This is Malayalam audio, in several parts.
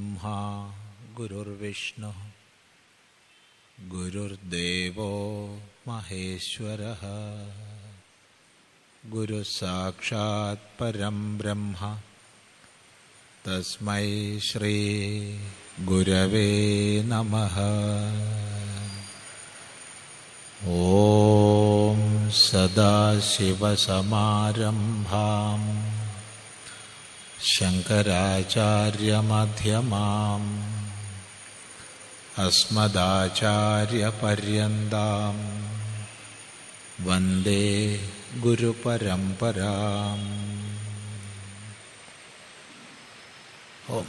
गुरुर्ब्रह्मा गुरुर्विष्णुः गुरुर्देवो महेश्वरः गुरुसाक्षात् परं ब्रह्म। तस्मै श्रीगुरवे नमः। ॐ सदाशिवसमारम्भाम् शङ्कराचार्यमध्यमाम् अस्मदाचार्यपर्यन्ताम् वन्दे ഗുരുപരമ്പരാം ഓം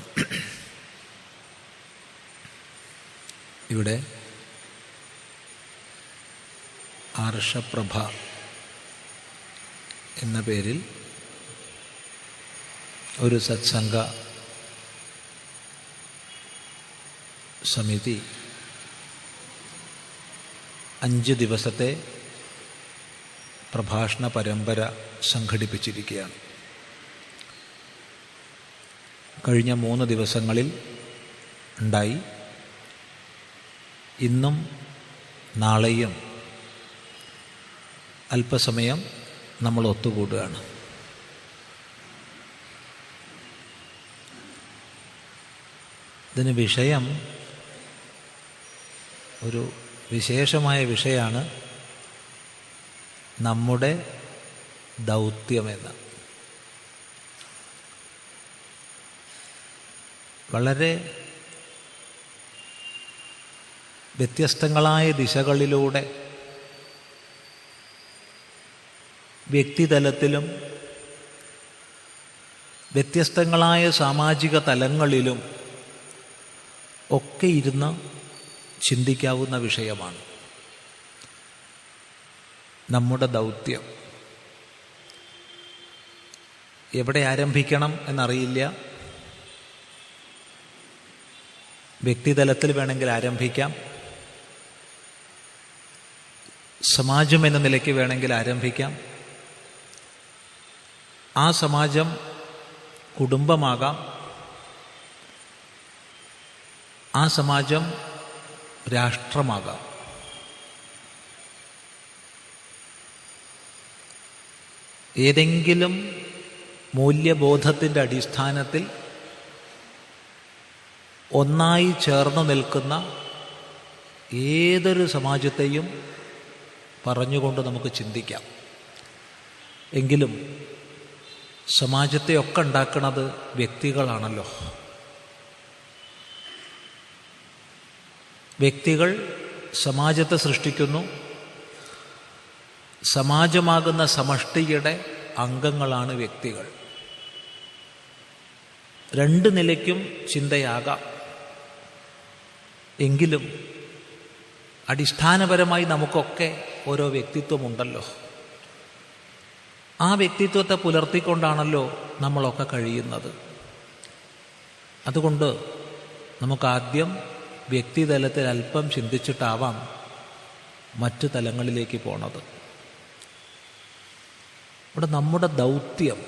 ഇവിടെ ആർഷപ്രഭ എന്ന പേരിൽ ഒരു സത്സംഗ സമിതി അഞ്ച് ദിവസത്തെ പ്രഭാഷണ പരമ്പര സംഘടിപ്പിച്ചിരിക്കുകയാണ്. കഴിഞ്ഞ മൂന്ന് ദിവസങ്ങളിൽ ഉണ്ടായി. ഇന്നും നാളെയും അല്പസമയം നമ്മൾ ഒത്തുകൂടുകയാണ്. ഇതിന് വിഷയം ഒരു വിശേഷമായ വിഷയമാണ് നമ്മുടെ ദൗത്യമെന്ന്. വളരെ വ്യത്യസ്തങ്ങളായ ദിശകളിലൂടെ വ്യക്തിതലത്തിലും വ്യത്യസ്തങ്ങളായ സാമാജിക തലങ്ങളിലും ഒക്കെ ഇരുന്ന് ചിന്തിക്കാവുന്ന വിഷയമാണ്. നമ്മുടെ ദൗത്യം. എവിടെ ആരംഭിക്കണം എന്നറിയില്ല. വ്യക്തിതലത്തിൽ വേണമെങ്കിൽ ആരംഭിക്കാം. സമാജം എന്ന നിലയ്ക്ക് വേണമെങ്കിൽ ആരംഭിക്കാം. ആ സമാജം കുടുംബമാകാം. ആ സമാജം രാഷ്ട്രമാകാം. ഏതെങ്കിലും മൂല്യബോധത്തിന്റെ അടിസ്ഥാനത്തിൽ ഒന്നായി ചേർന്ന് നിൽക്കുന്ന ഏതൊരു സമാജത്തെയും പറഞ്ഞുകൊണ്ട് നമുക്ക് ചിന്തിക്കാം. എങ്കിലും സമാജത്തെയൊക്കെ ഉണ്ടാക്കുന്നത് വ്യക്തികളാണല്ലോ. വ്യക്തികൾ സമാജത്തെ സൃഷ്ടിക്കുന്നു. സമാജമാകുന്ന സമഷ്ടിയുടെ അംഗങ്ങളാണ് വ്യക്തികൾ. രണ്ട് നിലയ്ക്കും ചിന്തയാകാം. എങ്കിലും അടിസ്ഥാനപരമായി നമുക്കൊക്കെ ഓരോ വ്യക്തിത്വമുണ്ടല്ലോ. ആ വ്യക്തിത്വത്തെ പുലർത്തിക്കൊണ്ടാണല്ലോ നമ്മളൊക്കെ കഴിയുന്നത്. അതുകൊണ്ട് നമുക്കാദ്യം വ്യക്തിതലത്തിൽ അല്പം ചിന്തിച്ചിട്ടാവാം മറ്റു തലങ്ങളിലേക്ക് പോണത്. ഇവിടെ നമ്മുടെ ദൗത്യം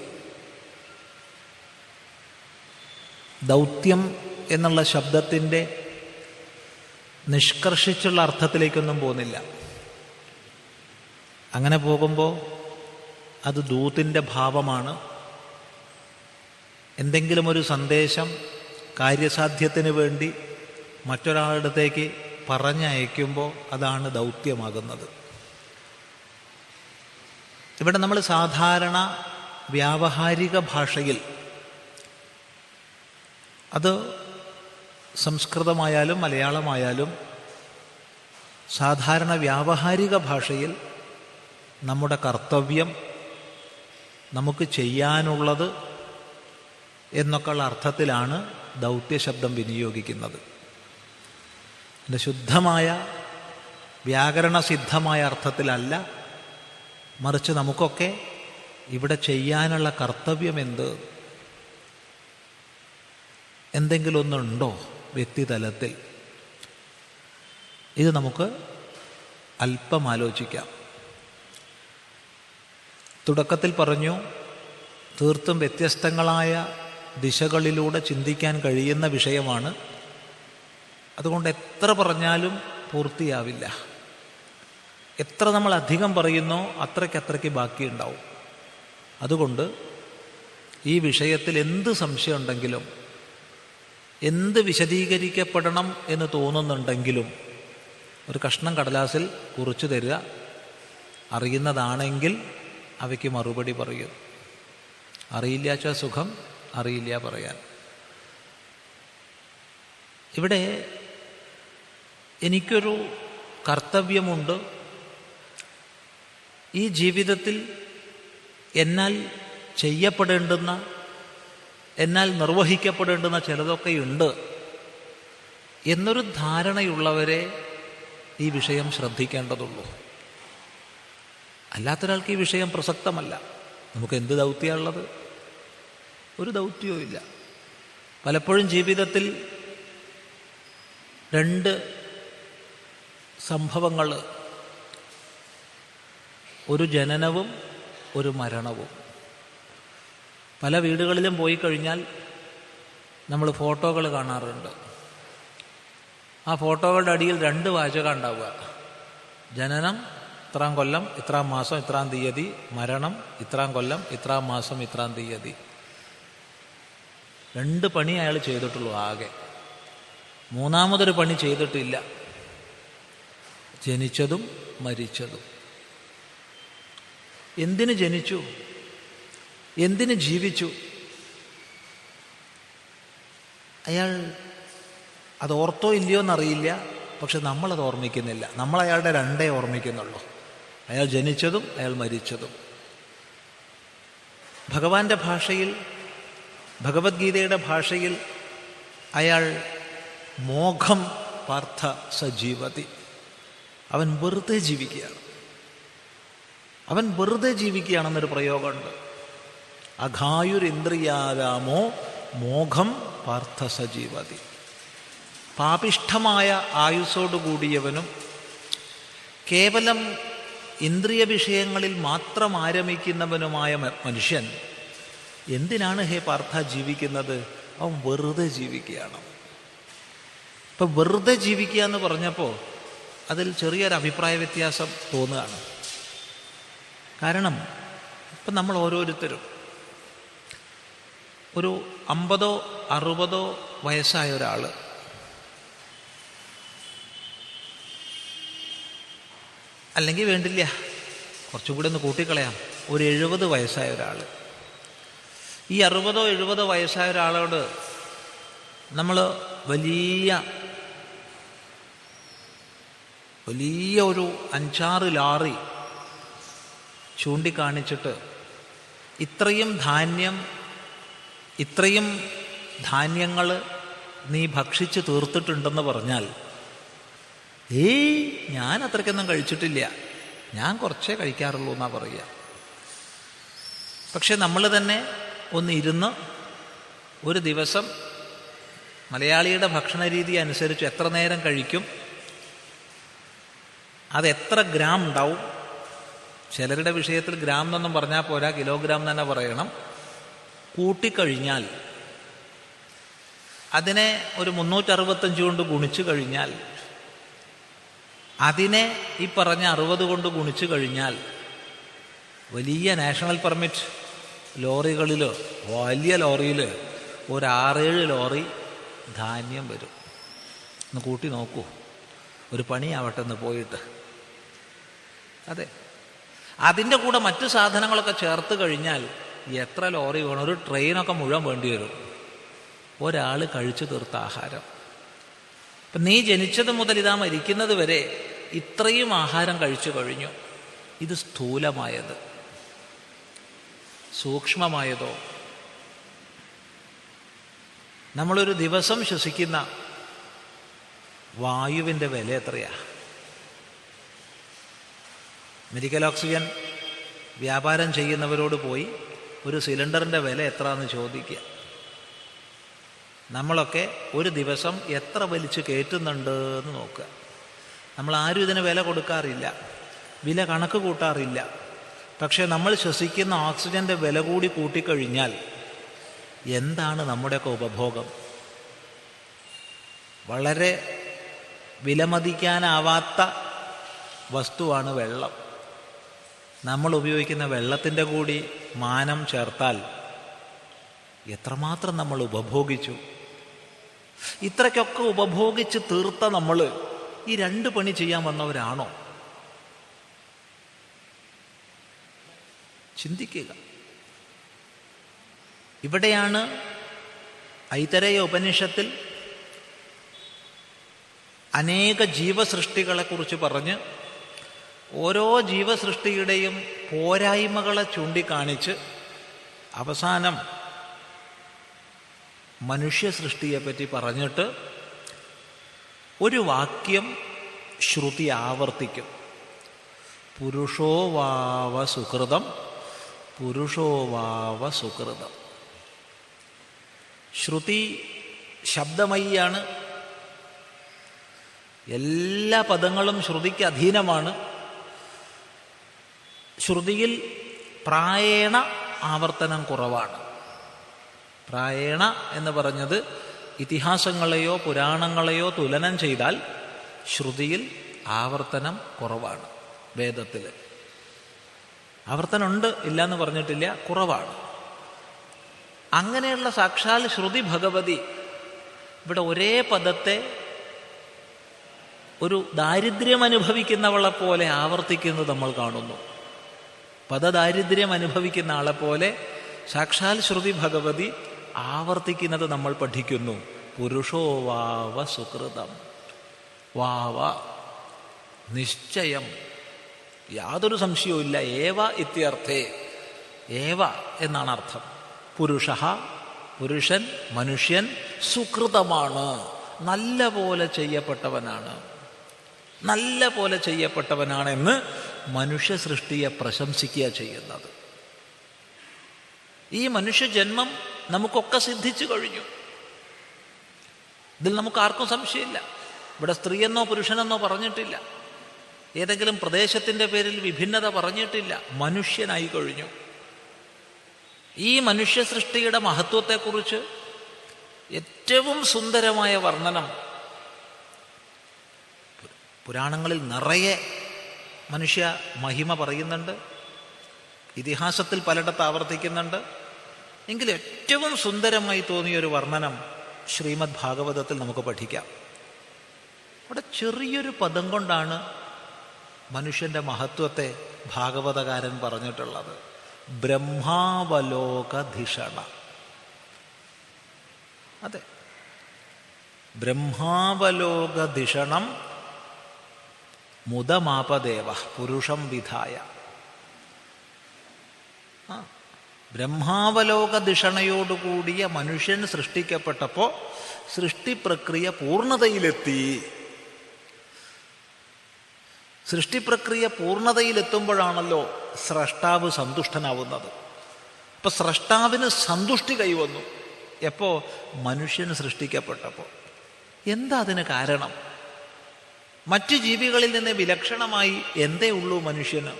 ദൗത്യം എന്നുള്ള ശബ്ദത്തിന്റെ നിഷ്കർഷിച്ചുള്ള അർത്ഥത്തിലേക്കൊന്നും പോകുന്നില്ല. അങ്ങനെ പോകുമ്പോൾ അത് ദൂത്തിന്റെ ഭാവമാണ്. എന്തെങ്കിലും ഒരു സന്ദേശം കാര്യസാധ്യത്തിന് വേണ്ടി മറ്റൊരാളുടത്തേക്ക് പറഞ്ഞയക്കുമ്പോൾ അതാണ് ദൗത്യമാകുന്നത്. ഇവിടെ നമ്മൾ സാധാരണ വ്യാവഹാരിക ഭാഷയിൽ അത് സംസ്കൃതമായാലും മലയാളമായാലും സാധാരണ വ്യാവഹാരിക ഭാഷയിൽ നമ്മുടെ കർത്തവ്യം നമുക്ക് ചെയ്യാനുള്ളത് എന്നൊക്കെയുള്ള അർത്ഥത്തിലാണ് ദൗത്യശബ്ദം വിനിയോഗിക്കുന്നത്. എന്റെ ശുദ്ധമായ വ്യാകരണസിദ്ധമായ അർത്ഥത്തിലല്ല. മറിച്ച് നമുക്കൊക്കെ ഇവിടെ ചെയ്യാനുള്ള കർത്തവ്യം എന്ത്? എന്തെങ്കിലും ഒന്നുണ്ടോ വ്യക്തിതലത്തിൽ ഇത് നമുക്ക് അല്പം ആലോചിക്കാം. തുടക്കത്തിൽ പറഞ്ഞു തീർത്തും വ്യത്യസ്തങ്ങളായ ദിശകളിലൂടെ ചിന്തിക്കാൻ കഴിയുന്ന വിഷയമാണ് അതുകൊണ്ട് എത്ര പറഞ്ഞാലും പൂർത്തിയാവില്ല. എത്ര നമ്മൾ അധികം പറയുന്നോ അത്രയ്ക്ക് അത്രയ്ക്ക് ബാക്കിയുണ്ടാവും അതുകൊണ്ട് ഈ വിഷയത്തിൽ എന്ത് സംശയമുണ്ടെങ്കിലും എന്ത് വിശദീകരിക്കപ്പെടണം എന്ന് തോന്നുന്നുണ്ടെങ്കിലും ഒരു കഷ്ണം കടലാസിൽ കുറിച്ചു തരിക അറിയുന്നതാണെങ്കിൽ അവയ്ക്ക് മറുപടി പറയും. അറിയില്ലാച്ച സുഖം അറിയില്ല പറയാൻ. ഇവിടെ എനിക്കൊരു കർത്തവ്യമുണ്ട്. ഈ ജീവിതത്തിൽ എന്നാൽ ചെയ്യപ്പെടേണ്ടുന്ന എന്നാൽ നിർവഹിക്കപ്പെടേണ്ടുന്ന ചിലതൊക്കെയുണ്ട്. എന്നൊരു ധാരണയുള്ളവരെ ഈ വിഷയം ശ്രദ്ധിക്കേണ്ടതുള്ളൂ. അല്ലാത്തൊരാൾക്ക് ഈ വിഷയം പ്രസക്തമല്ല. നമുക്ക് എന്ത് ദൗത്യമുള്ളത് ഒരു ദൗത്യവും ഇല്ല പലപ്പോഴും ജീവിതത്തിൽ രണ്ട് സംഭവങ്ങൾ. ഒരു ജനനവും ഒരു മരണവും. പല വീടുകളിലും പോയി കഴിഞ്ഞാൽ നമ്മൾ ഫോട്ടോകൾ കാണാറുണ്ട്. ആ ഫോട്ടോകളുടെ അടിയിൽ രണ്ട് വാചകം ഉണ്ടാവുക. ജനനം ഇത്രാം കൊല്ലം ഇത്രാം മാസം ഇത്രാം തീയതി. മരണം ഇത്രാം കൊല്ലം ഇത്രാം മാസം ഇത്രാം തീയതി. രണ്ട് പണി അയാൾ ചെയ്തിട്ടുള്ളൂ ആകെ. മൂന്നാമതൊരു പണി ചെയ്തിട്ടില്ല. ജനിച്ചതും മരിച്ചതും. എന്തിന് ജനിച്ചു? എന്തിന് ജീവിച്ചു? അയാൾ അത് ഓർത്തോ ഇല്ലയോ എന്നറിയില്ല പക്ഷെ നമ്മളത് ഓർമ്മിക്കുന്നില്ല. നമ്മൾ അയാളുടെ രണ്ടേ ഓർമ്മിക്കുന്നുള്ളൂ. അയാൾ ജനിച്ചതും അയാൾ മരിച്ചതും. ഭഗവാന്റെ ഭാഷയിൽ ഭഗവത്ഗീതയുടെ ഭാഷയിൽ അയാൾ മോഘം പാർത്ഥ സജീവതി. അവൻ വെറുതെ ജീവിക്കുകയാണ്. അവൻ വെറുതെ ജീവിക്കുകയാണെന്നൊരു പ്രയോഗമുണ്ട്. അഘായുരിന്ദ്രിയാരാമോ മോഘം പാർത്ഥ സജീവതി പാപിഷ്ഠമായ ആയുസ്സോടുകൂടിയവനും കേവലം ഇന്ദ്രിയ വിഷയങ്ങളിൽ മാത്രം ആരംഭിക്കുന്നവനുമായ മനുഷ്യൻ എന്തിനാണ് ഹേ പാർത്ഥ ജീവിക്കുന്നത്? അവൻ വെറുതെ ജീവിക്കുകയാണ്. ഇപ്പം വെറുതെ ജീവിക്കുക എന്ന് പറഞ്ഞപ്പോൾ അതിൽ ചെറിയൊരു അഭിപ്രായ വ്യത്യാസം തോന്നുകയാണ്. കാരണം ഇപ്പം നമ്മൾ ഓരോരുത്തരും ഒരു അമ്പതോ അറുപതോ വയസ്സായ ഒരാൾ അല്ലെങ്കിൽ വേണ്ടില്ല കുറച്ചുകൂടി ഒന്ന് കൂട്ടിക്കളയാം. ഒരു എഴുപത് വയസ്സായ ഒരാൾ ഈ അറുപതോ എഴുപതോ വയസ്സായ ഒരാളോട് നമ്മൾ വലിയ വലിയ ഒരു അഞ്ചാറ് ലാറി ചൂണ്ടിക്കാണിച്ചിട്ട് ഇത്രയും ധാന്യം ഇത്രയും ധാന്യങ്ങൾ നീ ഭക്ഷിച്ചു തീർത്തിട്ടുണ്ടെന്ന് പറഞ്ഞാൽ ഏയ് ഞാൻ അത്രയ്ക്കൊന്നും കഴിച്ചിട്ടില്ല. ഞാൻ കുറച്ചേ കഴിക്കാറുള്ളൂ എന്നാ പറയുക. പക്ഷെ നമ്മൾ തന്നെ ഒന്ന് ഇരുന്ന് ഒരു ദിവസം മലയാളിയുടെ ഭക്ഷണ രീതി അനുസരിച്ച് എത്ര നേരം കഴിക്കും? അത് എത്ര ഗ്രാം ഉണ്ടാവും? ചിലരുടെ വിഷയത്തിൽ ഗ്രാം എന്നൊന്നും പറഞ്ഞാൽ പോരാ കിലോഗ്രാം തന്നെ പറയണം. കൂട്ടിക്കഴിഞ്ഞാൽ അതിനെ ഒരു മുന്നൂറ്ററുപത്തഞ്ച് കൊണ്ട് ഗുണിച്ചു കഴിഞ്ഞാൽ അതിനെ ഈ പറഞ്ഞ അറുപത് കൊണ്ട് ഗുണിച്ചു കഴിഞ്ഞാൽ വലിയ നാഷണൽ പെർമിറ്റ് ലോറികളിൽ വലിയ ലോറിയിൽ ഒരു ലോറി ധാന്യം വരും. ഒന്ന് കൂട്ടി നോക്കൂ. ഒരു പണിയാവട്ടെ എന്ന് പോയിട്ട്. അതെ. അതിന്റെ കൂടെ മറ്റു സാധനങ്ങളൊക്കെ ചേർത്ത് കഴിഞ്ഞാൽ എത്ര ലോറി വേണം? ഒരു ട്രെയിനൊക്കെ മുഴുവൻ വേണ്ടി വരും. ഒരാൾ കഴിച്ചു തീർത്ത ആഹാരം. ഇപ്പം നീ ജനിച്ചത് മുതൽ ഇതാ മരിക്കുന്നത് വരെ ഇത്രയും ആഹാരം കഴിച്ചു കഴിഞ്ഞു. ഇത് സ്ഥൂലമായത്. സൂക്ഷ്മമായതോ? നമ്മളൊരു ദിവസം ശ്വസിക്കുന്ന വായുവിന്റെ വില എത്രയാ? മെഡിക്കൽ ഓക്സിജൻ വ്യാപാരം ചെയ്യുന്നവരോട് പോയി ഒരു സിലിണ്ടറിന്റെ വില എത്രയെന്ന് ചോദിക്കുക. നമ്മളൊക്കെ ഒരു ദിവസം എത്ര വലിച്ചു കയറ്റുന്നുണ്ട് എന്ന് നോക്കുക. നമ്മൾ ആരും ഇതിന് വില കൊടുക്കാറില്ല. വില കണക്ക് കൂട്ടാറില്ല. പക്ഷേ നമ്മൾ ശ്വസിക്കുന്ന ഓക്സിജന്റെ വില കൂടി കൂട്ടിക്കഴിഞ്ഞാൽ എന്താണ് നമ്മുടെയൊക്കെ ഉപഭോഗം? വളരെ വിലമതിക്കാനാവാത്ത വസ്തുവാണ് വെള്ളം. നമ്മൾ ഉപയോഗിക്കുന്ന വെള്ളത്തിന്റെ കൂടി മാനം ചേർത്താൽ എത്രമാത്രം നമ്മൾ ഉപഭോഗിച്ചു? ഇത്രയ്ക്കൊക്കെ ഉപഭോഗിച്ച് തീർത്ത നമ്മൾ ഈ രണ്ട് പണി ചെയ്യാൻ വന്നവരാണോ? ചിന്തിക്കുക. ഇവിടെയാണ് ഐതരയ ഉപനിഷത്തിൽ അനേക ജീവസൃഷ്ടികളെക്കുറിച്ച് പറഞ്ഞ് ഓരോ ജീവസൃഷ്ടിയുടെയും പോരായ്മകളെ ചൂണ്ടിക്കാണിച്ച് അവസാനം മനുഷ്യ സൃഷ്ടിയെപ്പറ്റി പറഞ്ഞിട്ട് ഒരു വാക്യം ശ്രുതി ആവർത്തിക്കും. പുരുഷോ വാവ സുഹൃതം പുരുഷോ വാവ സുഹൃതം. ശ്രുതി ശബ്ദമയിയാണ്. എല്ലാ പദങ്ങളും ശ്രുതിക്ക് അധീനമാണ്. ശ്രുതിയിൽ പ്രായേണ ആവർത്തനം കുറവാണ്. പ്രായേണ എന്ന് പറഞ്ഞത് ഇതിഹാസങ്ങളെയോ പുരാണങ്ങളെയോ തുലനം ചെയ്താൽ ശ്രുതിയിൽ ആവർത്തനം കുറവാണ് വേദത്തിൽ. ആവർത്തനമുണ്ട് ഇല്ല എന്ന് പറഞ്ഞിട്ടില്ല കുറവാണ്. അങ്ങനെയുള്ള സാക്ഷാൽ ശ്രുതി ഭഗവതി ഇവിടെ ഒരേ പദത്തെ ഒരു ദാരിദ്ര്യം അനുഭവിക്കുന്നവളെ പോലെ ആവർത്തിക്കുന്നത് നമ്മൾ കാണുന്നു. പദദാരിദ്ര്യം അനുഭവിക്കുന്ന ആളെ പോലെ സാക്ഷാൽ ശ്രുതി ഭഗവതി ആവർത്തിക്കുന്നത് നമ്മൾ പഠിക്കുന്നു. പുരുഷോ വാവ സുഹൃതം വാവ നിശ്ചയം. യാതൊരു സംശയവുമില്ല ഏവ ഇത്യർത്ഥേ. ഏവ എന്നാണ് അർത്ഥം. പുരുഷ പുരുഷൻ മനുഷ്യൻ സുഹൃതമാണ് നല്ല പോലെ ചെയ്യപ്പെട്ടവനാണ്. നല്ല പോലെ ചെയ്യപ്പെട്ടവനാണെന്ന് മനുഷ്യ സൃഷ്ടിയെ പ്രശംസിക്കുക ചെയ്യുന്നത്. ഈ മനുഷ്യജന്മം നമുക്കൊക്കെ സിദ്ധിച്ചു കഴിഞ്ഞു. ഇതിൽ നമുക്ക് ആർക്കും സംശയമില്ല. ഇവിടെ സ്ത്രീയെന്നോ പുരുഷനെന്നോ പറഞ്ഞിട്ടില്ല. ഏതെങ്കിലും പ്രദേശത്തിന്റെ പേരിൽ വിഭിന്നത പറഞ്ഞിട്ടില്ല. മനുഷ്യനായി കഴിഞ്ഞു. ഈ മനുഷ്യ സൃഷ്ടിയുടെ മഹത്വത്തെക്കുറിച്ച് ഏറ്റവും സുന്ദരമായ വർണനം പുരാണങ്ങളിൽ നിറയെ മനുഷ്യ മഹിമ പറയുന്നുണ്ട്. ഇതിഹാസത്തിൽ പലയിടത്ത് ആവർത്തിക്കുന്നുണ്ട്. എങ്കിൽ ഏറ്റവും സുന്ദരമായി തോന്നിയ ഒരു വർണനം ശ്രീമദ് ഭാഗവതത്തിൽ നമുക്ക് പഠിക്കാം. അവിടെ ചെറിയൊരു പദം കൊണ്ടാണ് മനുഷ്യന്റെ മഹത്വത്തെ ഭാഗവതകാരൻ പറഞ്ഞിട്ടുള്ളത്. ബ്രഹ്മാവലോകധിഷണ. അതെ. ബ്രഹ്മാവലോകധിഷണം മുദമാപദേവ പുരുഷം വിധായ. ബ്രഹ്മാവലോക ദിഷണയോടുകൂടിയ മനുഷ്യൻ സൃഷ്ടിക്കപ്പെട്ടപ്പോൾ സൃഷ്ടിപ്രക്രിയ പൂർണതയിലെത്തി സൃഷ്ടിപ്രക്രിയ പൂർണതയിലെത്തുമ്പോഴാണല്ലോ സ്രഷ്ടാവ് സന്തുഷ്ടനാവുന്നത്. അപ്പൊ സ്രഷ്ടാവിന് സന്തുഷ്ടി കൈവന്നു. എപ്പോ? മനുഷ്യൻ സൃഷ്ടിക്കപ്പെട്ടപ്പോൾ എന്താ അതിന് കാരണം? മറ്റു ജീവികളിൽ നിന്ന് വിലക്ഷണമായി എന്തേ ഉള്ളൂ മനുഷ്യന്?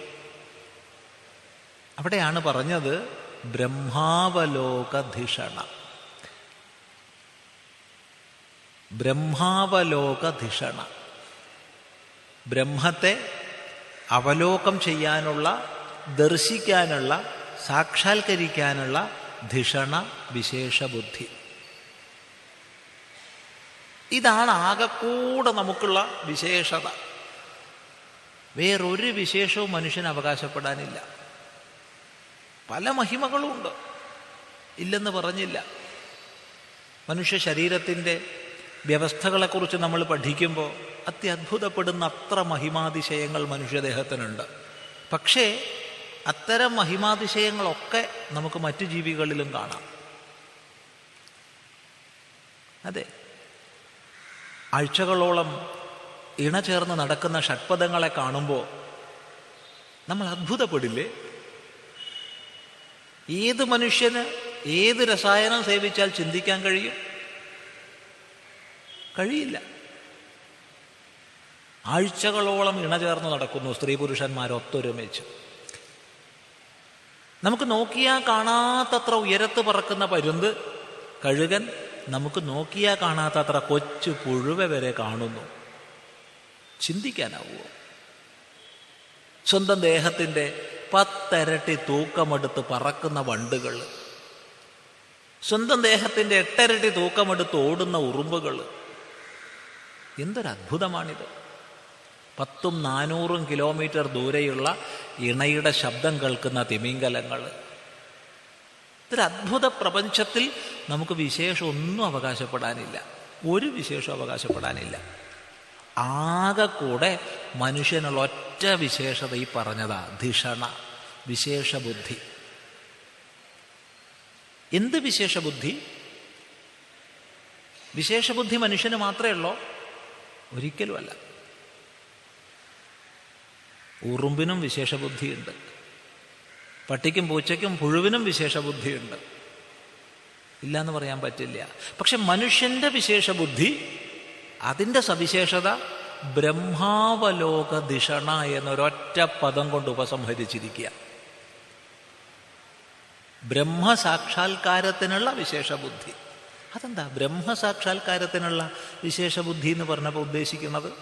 അവിടെയാണ് പറഞ്ഞത് ബ്രഹ്മാവലോകധിഷണ. ബ്രഹ്മാവലോകധിഷണ. ബ്രഹ്മത്തെ അവലോകം ചെയ്യാനുള്ള ദർശിക്കാനുള്ള സാക്ഷാത്കരിക്കാനുള്ള ധിഷണ വിശേഷ ബുദ്ധി ഇതാണ് ആകെക്കൂടെ നമുക്കുള്ള വിശേഷത. വേറൊരു വിശേഷവും മനുഷ്യന് അവകാശപ്പെടാനില്ല. പല മഹിമകളുമുണ്ട് ഇല്ലെന്ന് പറഞ്ഞില്ല. മനുഷ്യ ശരീരത്തിന്റെ വ്യവസ്ഥകളെക്കുറിച്ച് നമ്മൾ പഠിക്കുമ്പോൾ അത്യത്ഭുതപ്പെടുന്ന അത്ര മഹിമാതിശയങ്ങൾ മനുഷ്യദേഹത്തിനുണ്ട്. പക്ഷേ അത്തരം മഹിമാതിശയങ്ങളൊക്കെ നമുക്ക് മറ്റു ജീവികളിലും കാണാം. അതെ. ആഴ്ചകളോളം ഇണചേർന്ന് നടക്കുന്ന ഷഡ്പദങ്ങളെ കാണുമ്പോൾ നമ്മൾ അത്ഭുതപ്പെടില്ലേ? ഏത് മനുഷ്യന് ഏത് രസായനം സേവിച്ചാൽ ചിന്തിക്കാൻ കഴിയും? കഴിയില്ല. ആഴ്ചകളോളം ഇണചേർന്ന് നടക്കുന്നു സ്ത്രീ പുരുഷന്മാരൊത്തൊരുമിച്ച് നമുക്ക് നോക്കിയാൽ കാണാത്തത്ര ഉയരത്ത് പറക്കുന്ന പരുന്ത് കഴുകൻ നമുക്ക് നോക്കിയാൽ കാണാത്തത്ര കൊച്ചു പുഴുവ വരെ കാണുന്നു. ചിന്തിക്കാനാവുമോ സ്വന്തം ദേഹത്തിന്റെ പത്തരട്ടി തൂക്കമെടുത്ത് പറക്കുന്ന വണ്ടുകൾ. സ്വന്തം ദേഹത്തിന്റെ എട്ടരട്ടി തൂക്കമെടുത്ത് ഓടുന്ന ഉറുമ്പുകൾ. എന്തൊരത്ഭുതമാണിത്. പത്തും നാനൂറും കിലോമീറ്റർ ദൂരെയുള്ള ഇണയുടെ ശബ്ദം കേൾക്കുന്ന തിമിംഗലങ്ങൾ. ഇതൊരു അത്ഭുത പ്രപഞ്ചത്തിൽ നമുക്ക് വിശേഷം ഒന്നും അവകാശപ്പെടാനില്ല. ഒരു വിശേഷം അവകാശപ്പെടാനില്ല. ആകെ കൂടെ മനുഷ്യനുള്ള ഒറ്റ വിശേഷത ഈ പറഞ്ഞതാ ധിഷണ വിശേഷബുദ്ധി. എന്ത് വിശേഷബുദ്ധി? വിശേഷബുദ്ധി മനുഷ്യന് മാത്രമേ ഉള്ളോ? ഒരിക്കലുമല്ല. ഉറുമ്പിനും വിശേഷബുദ്ധിയുണ്ട്. പട്ടിക്കും പൂച്ചയ്ക്കും പുഴുവിനും വിശേഷബുദ്ധിയുണ്ട്. ഇല്ല എന്ന് പറയാൻ പറ്റില്ല. പക്ഷെ മനുഷ്യന്റെ വിശേഷബുദ്ധി അതിന്റെ സവിശേഷത ബ്രഹ്മാവലോക ദിഷണ എന്നൊരൊറ്റ പദം കൊണ്ട് ഉപസംഹരിച്ചിരിക്കുക. ബ്രഹ്മസാക്ഷാത്കാരത്തിനുള്ള വിശേഷബുദ്ധി. അതെന്താ ബ്രഹ്മസാക്ഷാത്കാരത്തിനുള്ള വിശേഷബുദ്ധി എന്ന് പറഞ്ഞപ്പോൾ ഉദ്ദേശിക്കുന്നത്?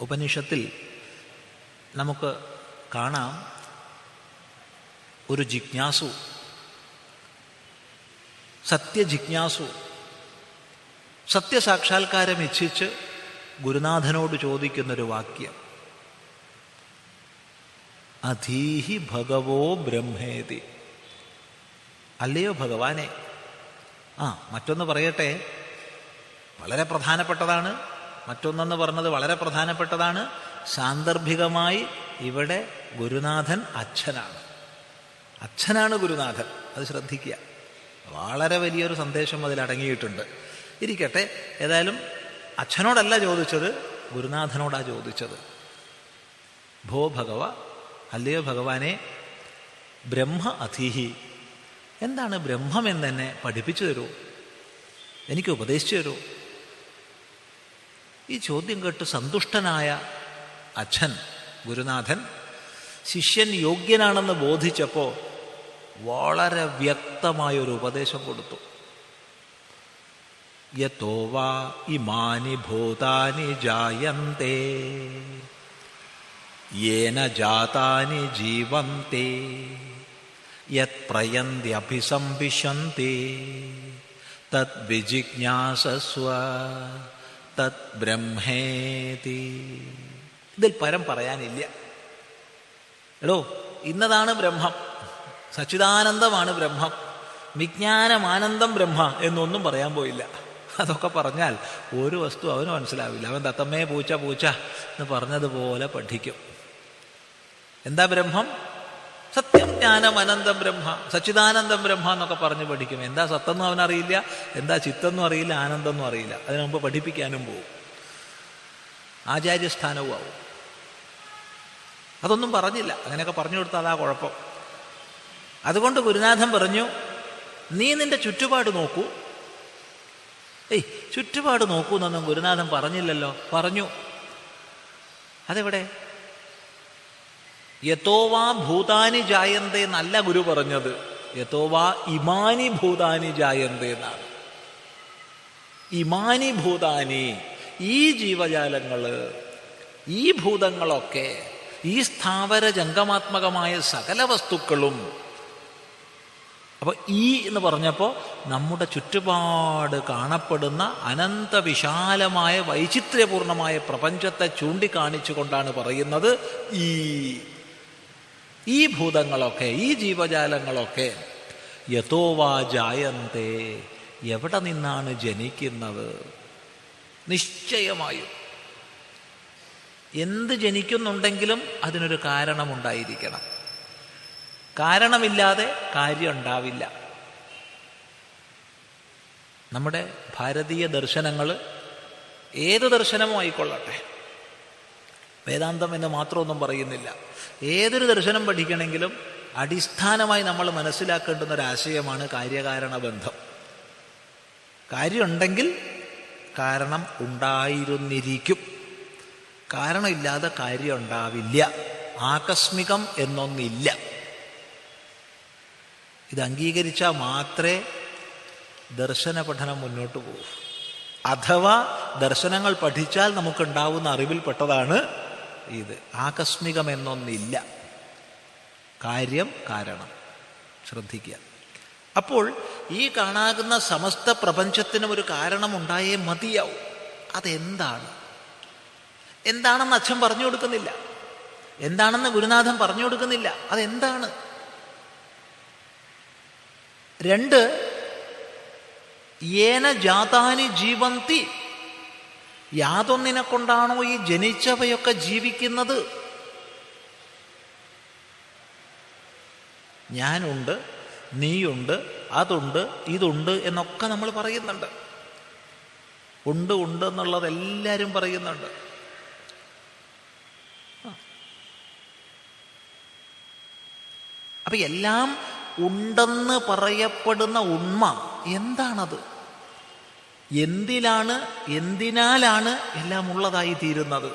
ഉപനിഷത്തിൽ നമുക്ക് കാണാം ഒരു ജിജ്ഞാസു സത്യജിജ്ഞാസു സത്യസാക്ഷാത്കാരം ഇച്ഛിച്ച് ഗുരുനാഥനോട് ചോദിക്കുന്നൊരു വാക്യം. അധീഹി ഭഗവോ ബ്രഹ്മേതി. അല്ലയോ ഭഗവാനെ? ആ മറ്റൊന്ന് പറയട്ടെ. വളരെ പ്രധാനപ്പെട്ടതാണ്. മറ്റൊന്നെന്ന് പറഞ്ഞത് വളരെ പ്രധാനപ്പെട്ടതാണ്. സാന്ദർഭികമായി ഇവിടെ ഗുരുനാഥൻ അച്ഛനാണ്. അച്ഛനാണ് ഗുരുനാഥൻ അത് ശ്രദ്ധിക്കുക. വളരെ വലിയൊരു സന്ദേശം അതിൽ അടങ്ങിയിട്ടുണ്ട്. ഇരിക്കട്ടെ ഏതായാലും അച്ഛനോടല്ല ചോദിച്ചത് ഗുരുനാഥനോടാ ചോദിച്ചത്. ഭോ ഭഗവ അല്ലയോ ഭഗവാനെ ബ്രഹ്മ അതിഹി എന്താണ് ബ്രഹ്മം എന്ന് എന്നെ പഠിപ്പിച്ചു തരൂ? എനിക്ക് ഉപദേശിച്ചു തരൂ? ഈ ചോദ്യം കേട്ട് സന്തുഷ്ടനായ അച്ഛൻ ഗുരുനാഥൻ ശിഷ്യൻ യോഗ്യനാണെന്ന് ബോധിച്ചപ്പോൾ വളരെ വ്യക്തമായൊരു ഉപദേശം കൊടുത്തു. യത്തോ വാ ഇമാനി ഭൂതാനി ജായന്തേ യേന ജാതാനി ജീവന്തി യത് പ്രയന്ത്യഭിസംവിശന്തി തത് വിജിജ്ഞാസസ്വ തത് ബ്രഹ്മേതി. ഇതിൽ പരം പറയാനില്ല. എടോ ഇന്നതാണ് ബ്രഹ്മം. സച്ചിദാനന്ദമാണ് ബ്രഹ്മം. വിജ്ഞാനമാനന്ദം ബ്രഹ്മ എന്നൊന്നും പറയാൻ പോയില്ല. അതൊക്കെ പറഞ്ഞാൽ ഒരു വസ്തു അവന് മനസ്സിലാവില്ല. അവൻ തത്തമ്മേ പൂച്ച പൂച്ച എന്ന് പറഞ്ഞതുപോലെ പഠിക്കും. എന്താ ബ്രഹ്മം? സത്യം ജ്ഞാനം അനന്തം ബ്രഹ്മ സച്ചിദാനന്ദം ബ്രഹ്മ എന്നൊക്കെ പറഞ്ഞ് പഠിക്കും. എന്താ സത്തെന്നും അവനറിയില്ല എന്താ ചിത്തെന്നും അറിയില്ല ആനന്ദമെന്നും അറിയില്ല. അതിനു മുമ്പ് പഠിപ്പിക്കാനും പോവും. ആചാര്യസ്ഥാനവും ആവും. അതൊന്നും പറഞ്ഞില്ല. അങ്ങനെയൊക്കെ പറഞ്ഞു കൊടുത്താൽ അതാ കുഴപ്പം. അതുകൊണ്ട് ഗുരുനാഥൻ പറഞ്ഞു നീ നിന്റെ ചുറ്റുപാട് നോക്കൂ. ഏയ് ചുറ്റുപാട് നോക്കൂ എന്നൊന്നും ഗുരുനാഥൻ പറഞ്ഞില്ലല്ലോ. പറഞ്ഞു. അതെവിടെ? യഥോവാ ഭൂതാനി ജായന്തേ എന്നല്ല ഗുരു പറഞ്ഞത്. യഥോവാ ഇമാനി ഭൂതാനി ജായന്തേ എന്നാണ്. ഇമാനി ഭൂതാനി ഈ ജീവജാലങ്ങൾ ഈ ഭൂതങ്ങളൊക്കെ ഈ സ്ഥാവര ജംഗമാത്മകമായ സകല വസ്തുക്കളും. അപ്പൊ ഈ എന്ന് പറഞ്ഞപ്പോൾ നമ്മുടെ ചുറ്റുപാട് കാണപ്പെടുന്ന അനന്ത വിശാലമായ വൈചിത്ര്യപൂർണമായ പ്രപഞ്ചത്തെ ചൂണ്ടിക്കാണിച്ചുകൊണ്ടാണ് പറയുന്നത് ഈ. ഈ ഭൂതങ്ങളൊക്കെ ഈ ജീവജാലങ്ങളൊക്കെ യഥോവാ ജായന്തേ എവിടെ നിന്നാണ് ജനിക്കുന്നത്? നിശ്ചയമായും എന്ത് ജനിക്കുന്നുണ്ടെങ്കിലും അതിനൊരു കാരണമുണ്ടായിരിക്കണം. കാരണമില്ലാതെ കാര്യം ഉണ്ടാവില്ല നമ്മുടെ ഭാരതീയ ദർശനങ്ങൾ ഏത് ദർശനമോ ആയിക്കൊള്ളട്ടെ. വേദാന്തം എന്ന് മാത്രമൊന്നും പറയുന്നില്ല. ഏതൊരു ദർശനം പഠിക്കണമെങ്കിലും അടിസ്ഥാനമായി നമ്മൾ മനസ്സിലാക്കേണ്ടുന്ന ഒരു ആശയമാണ് കാര്യകാരണ ബന്ധം. കാര്യമുണ്ടെങ്കിൽ കാരണം ഉണ്ടായിരുന്നിരിക്കും. കാരണമില്ലാതെ കാര്യം ഉണ്ടാവില്ല ആകസ്മികം എന്നൊന്നില്ല. ഇത് അംഗീകരിച്ചാൽ മാത്രമേ ദർശന പഠനം മുന്നോട്ട് പോകൂ. അഥവാ ദർശനങ്ങൾ പഠിച്ചാൽ നമുക്കുണ്ടാവുന്ന അറിവിൽപ്പെട്ടതാണ് ഇത്. ആകസ്മികം എന്നൊന്നില്ല. കാര്യം കാരണം. ശ്രദ്ധിക്കുക. അപ്പോൾ ഈ കാണാകുന്ന സമസ്ത പ്രപഞ്ചത്തിനും ഒരു കാരണമുണ്ടായേ മതിയാവും. അതെന്താണ്? എന്താണെന്ന് അച്ഛൻ പറഞ്ഞു കൊടുക്കുന്നില്ല. എന്താണെന്ന് ഗുരുനാഥൻ പറഞ്ഞു കൊടുക്കുന്നില്ല. അതെന്താണ്? രണ്ട് ഏന ജാതാനി ജീവന്തി. യാതൊന്നിനെ കൊണ്ടാണോ ഈ ജനിച്ചവയൊക്കെ ജീവിക്കുന്നത്? ഞാനുണ്ട് നീയുണ്ട് അതുണ്ട് ഇതുണ്ട് എന്നൊക്കെ നമ്മൾ പറയുന്നുണ്ട്. ഉണ്ട് ഉണ്ട് എന്നുള്ളത് എല്ലാവരും പറയുന്നുണ്ട്. അപ്പൊ എല്ലാം ഉണ്ടെന്ന് പറയപ്പെടുന്ന ഉണ്മ എന്താണത്? എന്തിലാണ് എന്തിനാലാണ് എല്ലാം ഉള്ളതായി തീരുന്നത്?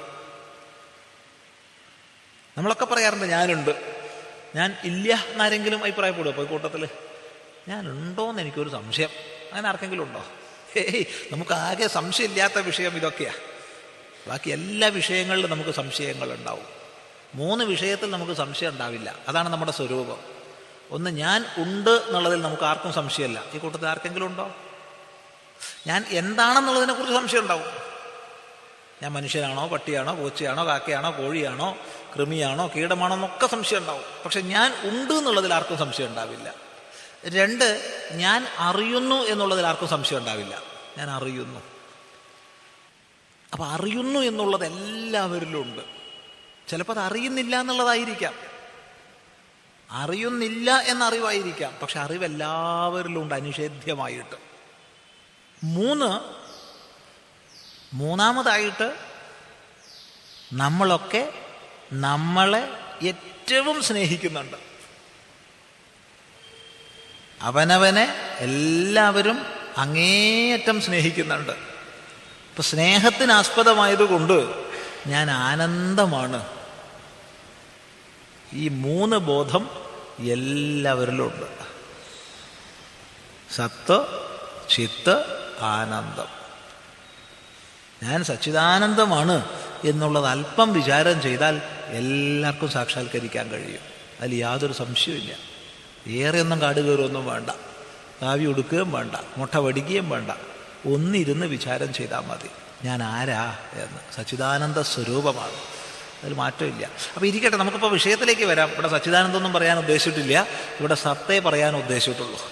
നമ്മളൊക്കെ പറയാറുണ്ട് ഞാനുണ്ട്. ഞാൻ ഇല്ല എന്നാരെങ്കിലും അഭിപ്രായപ്പെടുമോ ഇപ്പോൾ കൂട്ടത്തിൽ ഞാനുണ്ടോയെന്ന് എനിക്കൊരു സംശയം. അങ്ങനെ ആർക്കെങ്കിലും ഉണ്ടോ? ഏയ് നമുക്ക് ആകെ സംശയമില്ലാത്ത വിഷയം ഇതൊക്കെയാ. ബാക്കി എല്ലാ വിഷയങ്ങളിലും നമുക്ക് സംശയങ്ങൾ ഉണ്ടാവും മൂന്ന് വിഷയത്തിൽ നമുക്ക് സംശയം ഉണ്ടാവില്ല. അതാണ് നമ്മുടെ സ്വരൂപം. ഒന്ന് ഞാൻ ഉണ്ട് എന്നുള്ളതിൽ നമുക്ക് ആർക്കും സംശയമല്ല. ഈ കൂട്ടത്തിൽ ആർക്കെങ്കിലും ഉണ്ടോ? ഞാൻ എന്താണെന്നുള്ളതിനെ കുറിച്ച് സംശയം ഉണ്ടാവും. ഞാൻ മനുഷ്യനാണോ പട്ടിയാണോ പൂച്ചയാണോ കാക്കയാണോ കോഴിയാണോ കൃമിയാണോ കീടമാണോ എന്നൊക്കെ സംശയം ഉണ്ടാവും. പക്ഷെ ഞാൻ ഉണ്ട് എന്നുള്ളതിൽ ആർക്കും സംശയം ഉണ്ടാവില്ല. രണ്ട് ഞാൻ അറിയുന്നു എന്നുള്ളതിൽ ആർക്കും സംശയം ഉണ്ടാവില്ല. ഞാൻ അറിയുന്നു. അപ്പൊ അറിയുന്നു എന്നുള്ളത് എല്ലാവരിലും ഉണ്ട്. ചിലപ്പോൾ അത് അറിയുന്നില്ല എന്നുള്ളതായിരിക്കാം. അറിയുന്നില്ല എന്നറിവായിരിക്കാം. പക്ഷെ അറിവ് എല്ലാവരിലും ഉണ്ട് അനിഷേധ്യമായിട്ട്. മൂന്ന് മൂന്നാമതായിട്ട് നമ്മളൊക്കെ നമ്മളെ ഏറ്റവും സ്നേഹിക്കുന്നുണ്ട്. അവനവനെ എല്ലാവരും അങ്ങേയറ്റം സ്നേഹിക്കുന്നുണ്ട്. ഇപ്പൊ സ്നേഹത്തിനാസ്പദമായതുകൊണ്ട് ഞാൻ ആനന്ദമാണ്. ഈ മൂന്ന് ബോധം എല്ലാവരിലും ഉണ്ട് സത്ത് ചിത്ത് ആനന്ദം. ഞാൻ സച്ചിദാനന്ദമാണ് എന്നുള്ളത് അല്പം വിചാരം ചെയ്താൽ എല്ലാവർക്കും സാക്ഷാത്കരിക്കാൻ കഴിയും. അതിൽ യാതൊരു സംശയമില്ല ഏറെയൊന്നും കാട് കയറുമൊന്നും വേണ്ട. കാവി ഉടുക്കുകയും വേണ്ട. മുട്ട വടിക്കുകയും വേണ്ട. ഒന്നിരുന്ന് വിചാരം ചെയ്താൽ മതി. ഞാൻ ആരാ എന്ന്. സച്ചിദാനന്ദ സ്വരൂപമാണ്. അതിൽ മാറ്റമില്ല. അപ്പോൾ ഇരിക്കട്ടെ നമുക്കിപ്പോൾ വിഷയത്തിലേക്ക് വരാം. ഇവിടെ സച്ചിദാനന്ദമൊന്നും പറയാൻ ഉദ്ദേശിച്ചിട്ടില്ല. ഇവിടെ സത്തേ പറയാൻ ഉദ്ദേശിച്ചിട്ടുള്ളൂ.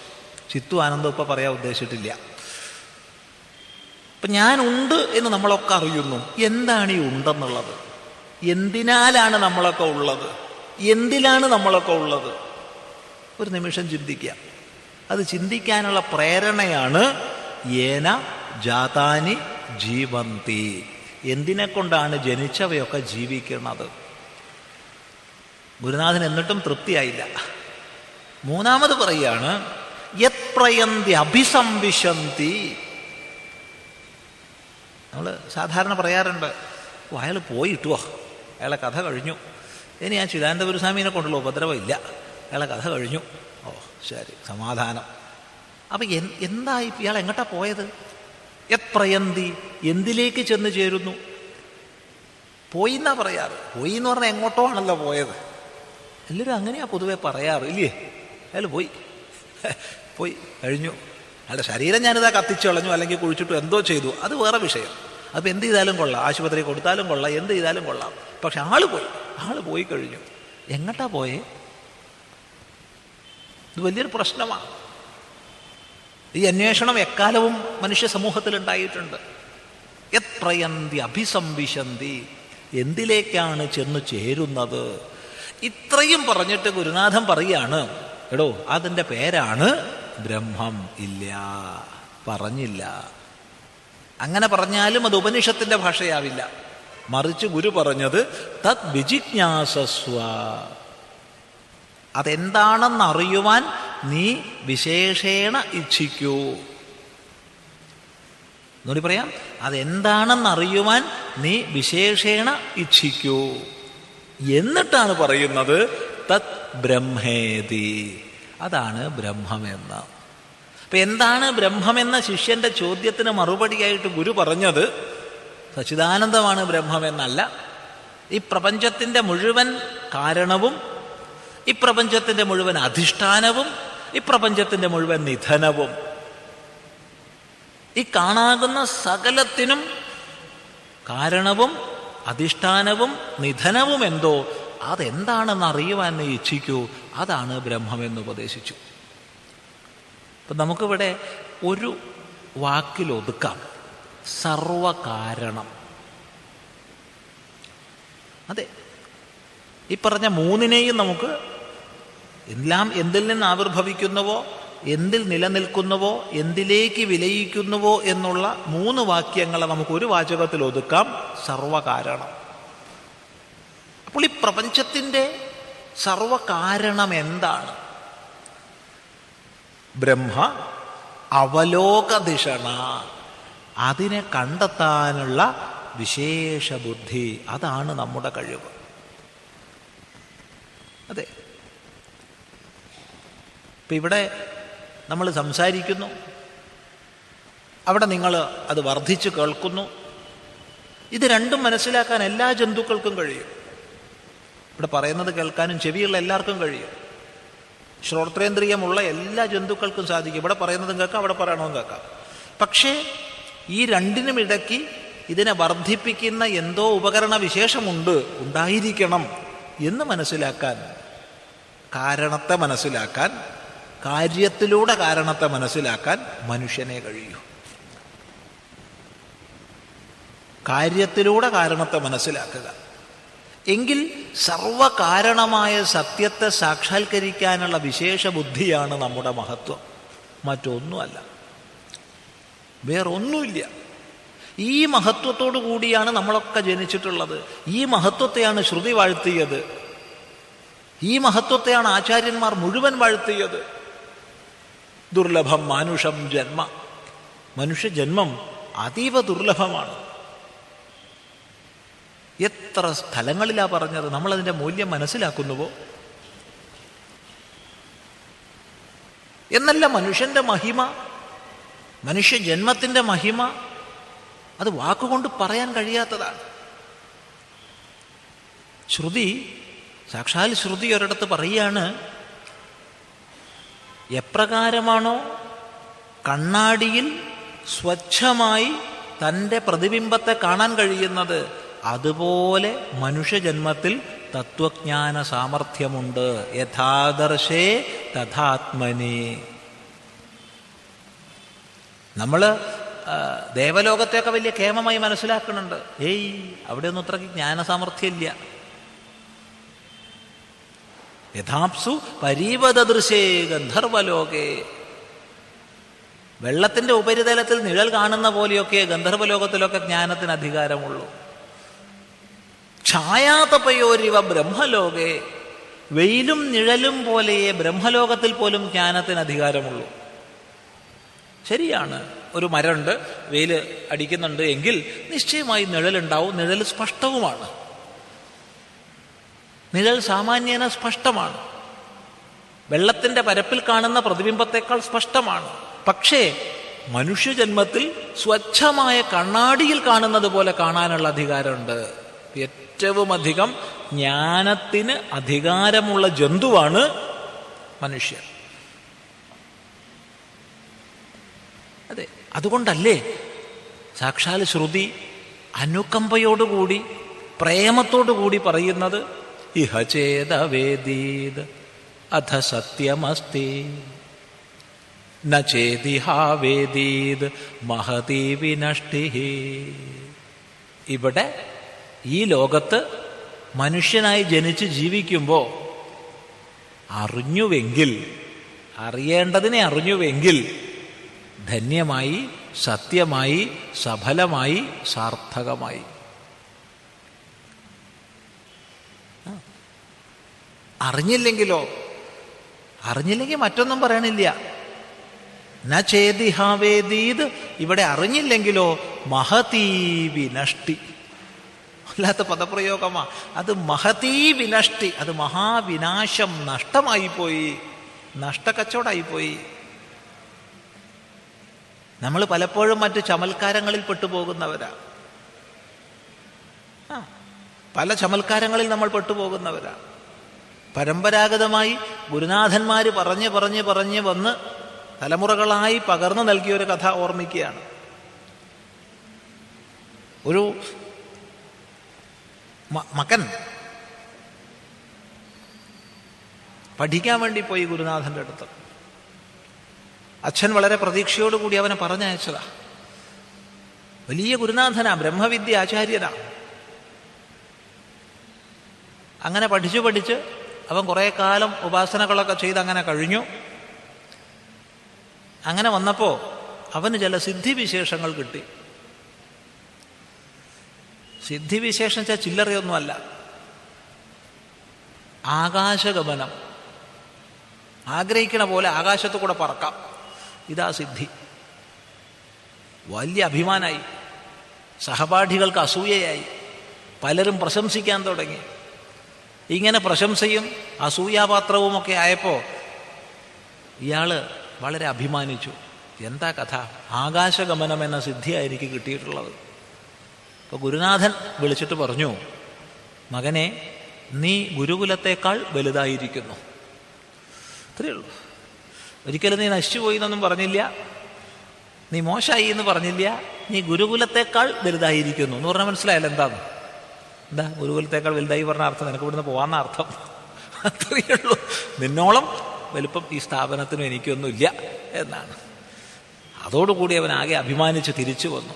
ചിത്തു ആനന്ദം ഇപ്പം പറയാൻ ഉദ്ദേശിച്ചിട്ടില്ല. അപ്പം ഞാനുണ്ട് എന്ന് നമ്മളൊക്കെ അറിയുന്നു. എന്താണ് ഈ ഉണ്ടെന്നുള്ളത്? എന്തിനാലാണ് നമ്മളൊക്കെ ഉള്ളത്? എന്തിലാണ് നമ്മളൊക്കെ ഉള്ളത്? ഒരു നിമിഷം ചിന്തിക്കുക. അത് ചിന്തിക്കാനുള്ള പ്രേരണയാണ് ഏന ജാതാനി ജീവന്തി. എന്തിനെ കൊണ്ടാണ് ജനിച്ചവയൊക്കെ ജീവിക്കുന്നത്? ഗുരുനാഥൻ എന്നിട്ടും തൃപ്തിയായില്ല. മൂന്നാമത് പറയാണ് യത്രയന്തി അഭിസംവിശന്തി. നമ്മൾ സാധാരണ പറയാറുണ്ട് ഓ അയാൾ പോയിട്ടുവോ? അയാളെ കഥ കഴിഞ്ഞു. ഇനി ആ ചിദാനന്ദപുരസ്വാമിനെ കൊണ്ടുള്ള ഉപദ്രവമില്ല. അയാളെ കഥ കഴിഞ്ഞു. ഓ ശരി സമാധാനം. അപ്പം എന്തായി? ഇയാൾ എങ്ങോട്ടാണ് പോയത്? യത് പ്രയന്തി എന്തിലേക്ക് ചെന്ന് ചേരുന്നു? പോയി എന്നാ പറയാറ്. പോയി എന്ന് പറഞ്ഞാൽ എങ്ങോട്ടോ ആണല്ലോ പോയത്. എല്ലാവരും അങ്ങനെയാ പൊതുവെ പറയാറ് ഇല്ലേ? അയാൾ പോയി. പോയി കഴിഞ്ഞു. അയാളുടെ ശരീരം ഞാനിതാ കത്തിച്ചു കളഞ്ഞു അല്ലെങ്കിൽ കുഴിച്ചിട്ടു എന്തോ ചെയ്തു. അത് വേറെ വിഷയം. അപ്പം എന്ത് ചെയ്താലും കൊള്ളാം. ആശുപത്രി കൊടുത്താലും കൊള്ളാം എന്ത് ചെയ്താലും കൊള്ളാം. പക്ഷെ ആൾ പോയി. ആൾ പോയി കഴിഞ്ഞു. എങ്ങട്ടാ പോയേ? ഇത് വലിയൊരു പ്രശ്നമാണ് ഈ അന്വേഷണം എക്കാലവും മനുഷ്യ സമൂഹത്തിൽ ഉണ്ടായിട്ടുണ്ട് എത്രയന്തി അഭിസംവിശന്തി എന്തിലേക്കാണ് ചെന്ന് ചേരുന്നത്? ഇത്രയും പറഞ്ഞിട്ട് ഗുരുനാഥൻ പറയാണ് എടോ അതിന്റെ പേരാണ് ബ്രഹ്മം ഇല്ല പറഞ്ഞില്ല. അങ്ങനെ പറഞ്ഞാലും അത് ഉപനിഷത്തിന്റെ ഭാഷയാവില്ല. മറിച്ച് ഗുരു പറഞ്ഞത് തത് വിജിജ്ഞാസസ്വ. അതെന്താണെന്ന് അറിയുവാൻ നീ വിശേഷേണ ഇച്ഛിക്കൂ. എന്നോട് പറയാം. അതെന്താണെന്ന് അറിയുവാൻ നീ വിശേഷേണ ഇച്ഛിക്കൂ. എന്നിട്ടാണ് പറയുന്നത് തത് ബ്രഹ്മേതി. അതാണ് ബ്രഹ്മമെന്ന്. അപ്പൊ എന്താണ് ബ്രഹ്മമെന്ന ശിഷ്യന്റെ ചോദ്യത്തിന് മറുപടിയായിട്ട് ഗുരു പറഞ്ഞത്? സച്ചിദാനന്ദമാണ് ബ്രഹ്മമെന്നല്ല. ഈ പ്രപഞ്ചത്തിന്റെ മുഴുവൻ കാരണവും ഈ പ്രപഞ്ചത്തിന്റെ മുഴുവൻ അധിഷ്ഠാനവും ഈ പ്രപഞ്ചത്തിന്റെ മുഴുവൻ നിധനവും ഈ കാണാകുന്ന സകലത്തിനും കാരണവും അധിഷ്ഠാനവും നിധനവും എന്തോ അതെന്താണെന്ന് അറിയുവാൻ ഇച്ഛിക്കൂ. അതാണ് ബ്രഹ്മമെന്ന് ഉപദേശിച്ചു. അപ്പം നമുക്കിവിടെ ഒരു വാക്കിൽ ഒതുക്കാം. സർവകാരണം. അതെ. ഈ പറഞ്ഞ മൂന്നിനെയും നമുക്ക് എല്ലാം എന്തിൽ നിന്ന് ആവിർഭവിക്കുന്നുവോ എന്തിൽ നിലനിൽക്കുന്നുവോ എന്തിലേക്ക് വിലയിക്കുന്നുവോ എന്നുള്ള മൂന്ന് വാക്യങ്ങളെ നമുക്ക് ഒരു വാചകത്തിൽ ഒതുക്കാം. സർവകാരണം. അപ്പോൾ ഈ പ്രപഞ്ചത്തിന്റെ സർവകാരണം എന്താണ്? ബ്രഹ്മ അവലോകദിഷണ അതിനെ കണ്ടെത്താനുള്ള വിശേഷ ബുദ്ധി അതാണ് നമ്മുടെ കഴിവ്. അതെ. ഇപ്പം ഇവിടെ നമ്മൾ സംസാരിക്കുന്നു. അവിടെ നിങ്ങൾ അത് വർദ്ധിച്ച് കേൾക്കുന്നു. ഇത് രണ്ടും മനസ്സിലാക്കാൻ എല്ലാ ജന്തുക്കൾക്കും കഴിയും. ഇവിടെ പറയുന്നത് കേൾക്കാനും ചെവിയുള്ള എല്ലാവർക്കും കഴിയും. ശ്രോത്രേന്ദ്രിയമുള്ള എല്ലാ ജന്തുക്കൾക്കും സാധിക്കും. ഇവിടെ പറയുന്നതും കേൾക്കാം അവിടെ പറയണതും കേൾക്കാം. പക്ഷേ ഈ രണ്ടിനും ഇടയ്ക്ക് ഇതിനെ വർദ്ധിപ്പിക്കുന്ന എന്തോ ഉപകരണ വിശേഷമുണ്ട്. ഉണ്ടായിരിക്കണം എന്ന് മനസ്സിലാക്കാൻ കാരണത്തെ മനസ്സിലാക്കാൻ കാര്യത്തിലൂടെ കാരണത്തെ മനസ്സിലാക്കാൻ മനുഷ്യനെ കഴിയൂ. കാര്യത്തിലൂടെ കാരണത്തെ മനസ്സിലാക്കുക. എങ്കിൽ സർവകാരണമായ സത്യത്തെ സാക്ഷാത്കരിക്കാനുള്ള വിശേഷ ബുദ്ധിയാണ് നമ്മുടെ മഹത്വം. മറ്റൊന്നുമല്ല. വേറൊന്നുമില്ല. ഈ മഹത്വത്തോടു കൂടിയാണ് നമ്മളൊക്കെ ജനിച്ചിട്ടുള്ളത്. ഈ മഹത്വത്തെയാണ് ശ്രുതി വാഴ്ത്തിയത്. ഈ മഹത്വത്തെയാണ് ആചാര്യന്മാർ മുഴുവൻ വാഴ്ത്തിയത്. ദുർലഭം മാനുഷം ജന്മ. മനുഷ്യ ജന്മം അതീവ ദുർലഭമാണ്. എത്ര സ്ഥലങ്ങളിലാ പറഞ്ഞത്? നമ്മളതിന്റെ മൂല്യം മനസ്സിലാക്കുന്നുവോ? എന്നല്ല മനുഷ്യന്റെ മഹിമ മനുഷ്യജന്മത്തിന്റെ മഹിമ അത് വാക്കുകൊണ്ട് പറയാൻ കഴിയാത്തതാണ്. ശ്രുതി സാക്ഷാൽ ശ്രുതി ഒരിടത്ത് പറയുകയാണ് എപ്രകാരമാണോ കണ്ണാടിയിൽ സ്വച്ഛമായി തന്റെ പ്രതിബിംബത്തെ കാണാൻ കഴിയുന്നത് അതുപോലെ മനുഷ്യജന്മത്തിൽ തത്വജ്ഞാന സാമർഥ്യമുണ്ട്. യഥാദർശേ തഥാത്മനി. നമ്മൾ ദേവലോകത്തെയൊക്കെ വലിയ കേമമായി മനസ്സിലാക്കുന്നുണ്ട്. ഏയ് അവിടെയൊന്നും അത്രയ്ക്ക് ജ്ഞാനസാമർഥ്യമില്ല. യഥാപ്സു പരീപതദൃശേ ഗന്ധർവലോകേ. വെള്ളത്തിന്റെ ഉപരിതലത്തിൽ നിഴൽ കാണുന്ന പോലെയൊക്കെ ഗന്ധർവലോകത്തിലൊക്കെ ജ്ഞാനത്തിന് അധികാരമുള്ളൂ. ഛായാതപയോരിവ ബ്രഹ്മലോകേ. വെയിലും നിഴലും പോലെയേ ബ്രഹ്മലോകത്തിൽ പോലും ജ്ഞാനത്തിന് അധികാരമുള്ളൂ. ശരിയാണ് ഒരു മരമുണ്ട് വെയിൽ അടിക്കുന്നുണ്ട് എങ്കിൽ നിശ്ചയമായി നിഴലുണ്ടാവും നിഴൽ സ്പഷ്ടവുമാണ്. നിഴൽ സാമാന്യേന സ്പഷ്ടമാണ്. വെള്ളത്തിന്റെ പരപ്പിൽ കാണുന്ന പ്രതിബിംബത്തെക്കാൾ സ്പഷ്ടമാണ്. പക്ഷേ മനുഷ്യജന്മത്തിൽ സ്വച്ഛമായ കണ്ണാടിയിൽ കാണുന്നത് പോലെ കാണാനുള്ള അധികാരമുണ്ട്. ഏറ്റവും അധികം ജ്ഞാനത്തിന് അധികാരമുള്ള ജന്തുവാണ് മനുഷ്യർ അതെ അതുകൊണ്ടല്ലേ സാക്ഷാൽ ശ്രുതി അനുകമ്പയോടുകൂടി പ്രേമത്തോടുകൂടി പറയുന്നത് ഇഹ ചേതവേദീത് അഥ സത്യമസ്തി. ന ചേതിഹാവേദീത് മഹതി വിനഷ്ടി. ഇവിടെ ഈ ലോകത്ത് മനുഷ്യനായി ജനിച്ച് ജീവിക്കുമ്പോൾ അറിഞ്ഞുവെങ്കിൽ അറിയേണ്ടതിനെ അറിഞ്ഞുവെങ്കിൽ ധന്യമായി സത്യമായി സഫലമായി സാർത്ഥകമായി. അറിഞ്ഞില്ലെങ്കിലോ? അറിഞ്ഞില്ലെങ്കിൽ മറ്റൊന്നും പറയണില്ല. ന ചേതിഹാവേദീത് ഇവിടെ അറിഞ്ഞില്ലെങ്കിലോ മഹതീ വിനഷ്ടി അല്ലാത്ത പദപ്രയോഗമാ. അത് മഹതീ വിനഷ്ടി അത് മഹാവിനാശം നഷ്ടമായി പോയി. നഷ്ടക്കച്ചവടമായിപ്പോയി നമ്മൾ പലപ്പോഴും മറ്റ് ചമൽക്കാരങ്ങളിൽ പെട്ടുപോകുന്നവരാ. പല ചമൽക്കാരങ്ങളിൽ നമ്മൾ പെട്ടുപോകുന്നവരാ. പരമ്പരാഗതമായി ഗുരുനാഥന്മാർ പറഞ്ഞ് പറഞ്ഞ് പറഞ്ഞ് വന്ന് തലമുറകളായി പകർന്നു നൽകിയ ഒരു കഥ ഓർമ്മിക്കുകയാണ്. ഒരു മകൻ പഠിക്കാൻ വേണ്ടി പോയി ഗുരുനാഥന്റെ അടുത്ത്. അച്ഛൻ വളരെ പ്രതീക്ഷയോടുകൂടി അവനെ പറഞ്ഞയച്ചതാ. വലിയ ഗുരുനാഥനാ ബ്രഹ്മവിദ്യ ആചാര്യനാ. അങ്ങനെ പഠിച്ചു പഠിച്ച് അവൻ കുറേ കാലം ഉപാസനകളൊക്കെ ചെയ്ത് അങ്ങനെ കഴിഞ്ഞു. അങ്ങനെ വന്നപ്പോൾ അവന് ചില സിദ്ധിവിശേഷങ്ങൾ കിട്ടി. സിദ്ധിവിശേഷം വെച്ചാൽ ചില്ലറയൊന്നുമല്ല. ആകാശഗമനം. ആഗ്രഹിക്കണ പോലെ ആകാശത്തു കൂടെ പറക്കാം. ഇതാ സിദ്ധി. വലിയ അഭിമാനായി. സഹപാഠികൾക്ക് അസൂയയായി. പലരും പ്രശംസിക്കാൻ തുടങ്ങി. ഇങ്ങനെ പ്രശംസയും അസൂയാപാത്രവുമൊക്കെ ആയപ്പോൾ ഇയാൾ വളരെ അഭിമാനിച്ചു. എന്താ കഥ? ആകാശഗമനം എന്ന സിദ്ധിയാണ് എനിക്ക് കിട്ടിയിട്ടുള്ളത്. അപ്പോൾ ഗുരുനാഥൻ വിളിച്ചിട്ട് പറഞ്ഞു മകനെ നീ ഗുരുകുലത്തേക്കാൾ വലുതായിരിക്കുന്നു. അത്രയേ ഉള്ളൂ. ഒരിക്കലും നീ നശിച്ചുപോയി എന്നൊന്നും പറഞ്ഞില്ല. നീ മോശമായി എന്ന് പറഞ്ഞില്ല. നീ ഗുരുകുലത്തേക്കാൾ വലുതായിരിക്കുന്നു. എന്ന് പറഞ്ഞാൽ മനസ്സിലായാലും എന്താണ് എന്താ ഗുരുകുലത്തേക്കാൾ വലുതായി പറഞ്ഞ അർത്ഥം നിനക്ക് ഇവിടുന്ന് പോവാന്ന അർത്ഥം. അത്രയേ ഉള്ളൂ നിന്നോളം വലുപ്പം ഈ സ്ഥാപനത്തിനും എനിക്കൊന്നുമില്ല എന്നാണ്. അതോടുകൂടി അവൻ ആകെ അഭിമാനിച്ച് തിരിച്ചു വന്നു.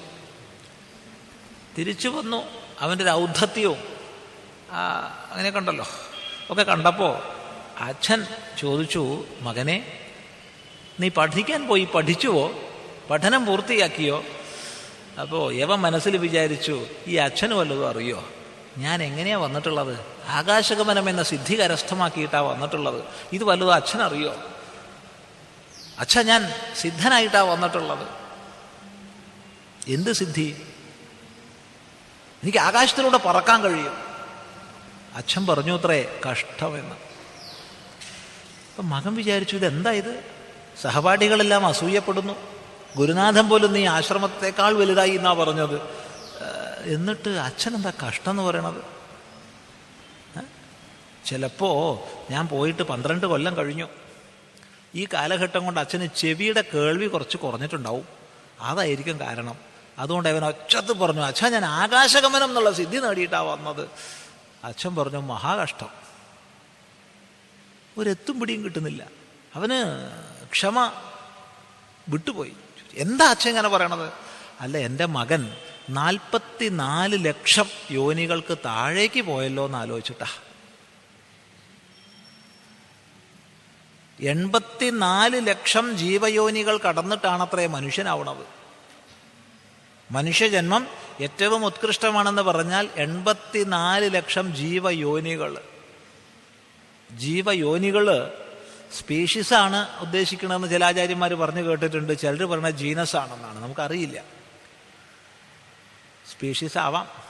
തിരിച്ചു വന്നു അവന്റെ ഒരു ഔദ്ധത്യവും അങ്ങനെ ഉണ്ടല്ലോ ഒക്കെ കണ്ടപ്പോൾ അച്ഛൻ ചോദിച്ചു മകനെ നീ പഠിക്കാൻ പോയി പഠിച്ചുവോ? പഠനം പൂർത്തിയാക്കിയോ? അപ്പോൾ യവ മനസ്സിൽ വിചാരിച്ചു ഈ അച്ഛന് വല്ലതും അറിയോ? ഞാൻ എങ്ങനെയാ വന്നിട്ടുള്ളത്? ആകാശഗമനം എന്ന സിദ്ധി കരസ്ഥമാക്കിയിട്ടാ വന്നിട്ടുള്ളത്. ഇത് വലുത് അച്ഛനറിയോ അച്ഛ ഞാൻ സിദ്ധനായിട്ടാണ് വന്നിട്ടുള്ളത്. എന്ത് സിദ്ധി? എനിക്ക് ആകാശത്തിലൂടെ പറക്കാൻ കഴിയും. അച്ഛൻ പറഞ്ഞു അത്രേ കഷ്ടമെന്ന്. അപ്പം മകൻ വിചാരിച്ചു ഇതെന്താ ഇത്? സഹപാഠികളെല്ലാം അസൂയപ്പെടുന്നു. ഗുരുനാഥൻ പോലും നീ ആശ്രമത്തെക്കാൾ വലുതായി എന്നാ പറഞ്ഞത്. എന്നിട്ട് അച്ഛൻ എന്താ കഷ്ടം എന്ന് പറയണത് ചിലപ്പോൾ ഞാൻ പോയിട്ട് പന്ത്രണ്ട് കൊല്ലം കഴിഞ്ഞു. ഈ കാലഘട്ടം കൊണ്ട് അച്ഛന് ചെവിയുടെ കേൾവി കുറച്ച് കുറഞ്ഞിട്ടുണ്ടാവും. അതായിരിക്കും കാരണം. അതുകൊണ്ട് അവൻ ഒച്ചത്ത് പറഞ്ഞു അച്ഛൻ ഞാൻ ആകാശഗമനം എന്നുള്ള സിദ്ധി നേടിയിട്ടാണ് വന്നത്. അച്ഛൻ പറഞ്ഞു മഹാകഷ്ടം. ഒരെത്തും പിടിയും കിട്ടുന്നില്ല. അവന് ക്ഷമ വിട്ടുപോയി. എന്താ അച്ഛൻ ഇങ്ങനെ പറയണത്? അല്ല എന്റെ മകൻ നാൽപ്പത്തിനാല് ലക്ഷം യോനികൾക്ക് താഴേക്ക് പോയല്ലോ എന്ന് ആലോചിച്ചിട്ടാ. എൺപത്തിനാല് ലക്ഷം ജീവയോനികൾ കടന്നിട്ടാണത്രേ മനുഷ്യനാവണത്. മനുഷ്യജന്മം ഏറ്റവും ഉത്കൃഷ്ടമാണെന്ന് പറഞ്ഞാൽ എൺപത്തിനാല് ലക്ഷം ജീവയോനികൾ. ജീവയോനികൾ സ്പീഷീസാണ് ഉദ്ദേശിക്കണമെന്ന് ചില ആചാര്യന്മാർ പറഞ്ഞു കേട്ടിട്ടുണ്ട്. ചിലർ പറഞ്ഞ ജീനസ് ആണെന്നാണ് നമുക്കറിയില്ല. സ്പീഷീസ് ആവാം.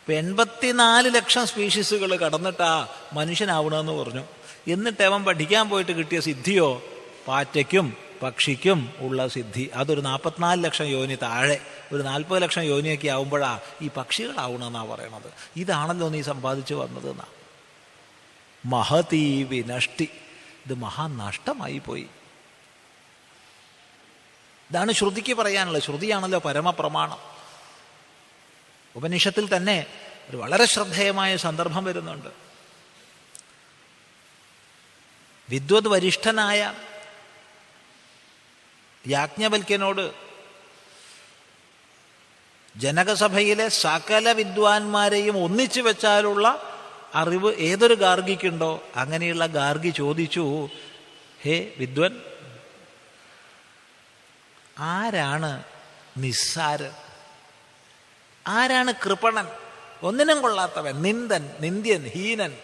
ഇപ്പൊ എൺപത്തിനാല് ലക്ഷം സ്പീഷീസുകൾ കടന്നിട്ടാ മനുഷ്യനാവണമെന്ന് പറഞ്ഞു. എന്നിട്ട് അവൻ പഠിക്കാൻ പോയിട്ട് കിട്ടിയ സിദ്ധിയോ? പാറ്റയ്ക്കും പക്ഷിക്കും ഉള്ള സിദ്ധി. അതൊരു നാൽപ്പത്തിനാല് ലക്ഷം യോനി താഴെ. ഒരു നാൽപ്പത് ലക്ഷം യോനിയൊക്കെ ആവുമ്പോഴാ ഈ പക്ഷികളാവണമെന്നാ പറയണത്. ഇതാണല്ലോ നീ സമ്പാദിച്ചു വന്നത് എന്നാ മഹതീ വിനഷ്ടി. ഇത് മഹാനഷ്ടമായി പോയി. ഇതാണ് ശ്രുതിക്ക് പറയാനുള്ളത്. ശ്രുതിയാണല്ലോ പരമപ്രമാണം. ഉപനിഷത്തിൽ തന്നെ ഒരു വളരെ ശ്രദ്ധേയമായ സന്ദർഭം വരുന്നുണ്ട്. വിദ്വത് വരിഷ്ഠനായ യാജ്ഞവൽക്യനോട് ജനകസഭയിലെ സകല വിദ്വാൻമാരെയും ഒന്നിച്ചു വെച്ചാലുള്ള അറിവ് ഏതൊരു ഗാർഗിക്കുണ്ടോ? അങ്ങനെയുള്ള ഗാർഗി ചോദിച്ചു ഹേ വിദ്വൻ ആരാണ് നിസ്സാരൻ ആരാണ് കൃപണൻ? ഒന്നിനും കൊള്ളാത്തവൻ നിന്ദൻ നിന്ദ്യൻ ഹീനൻ.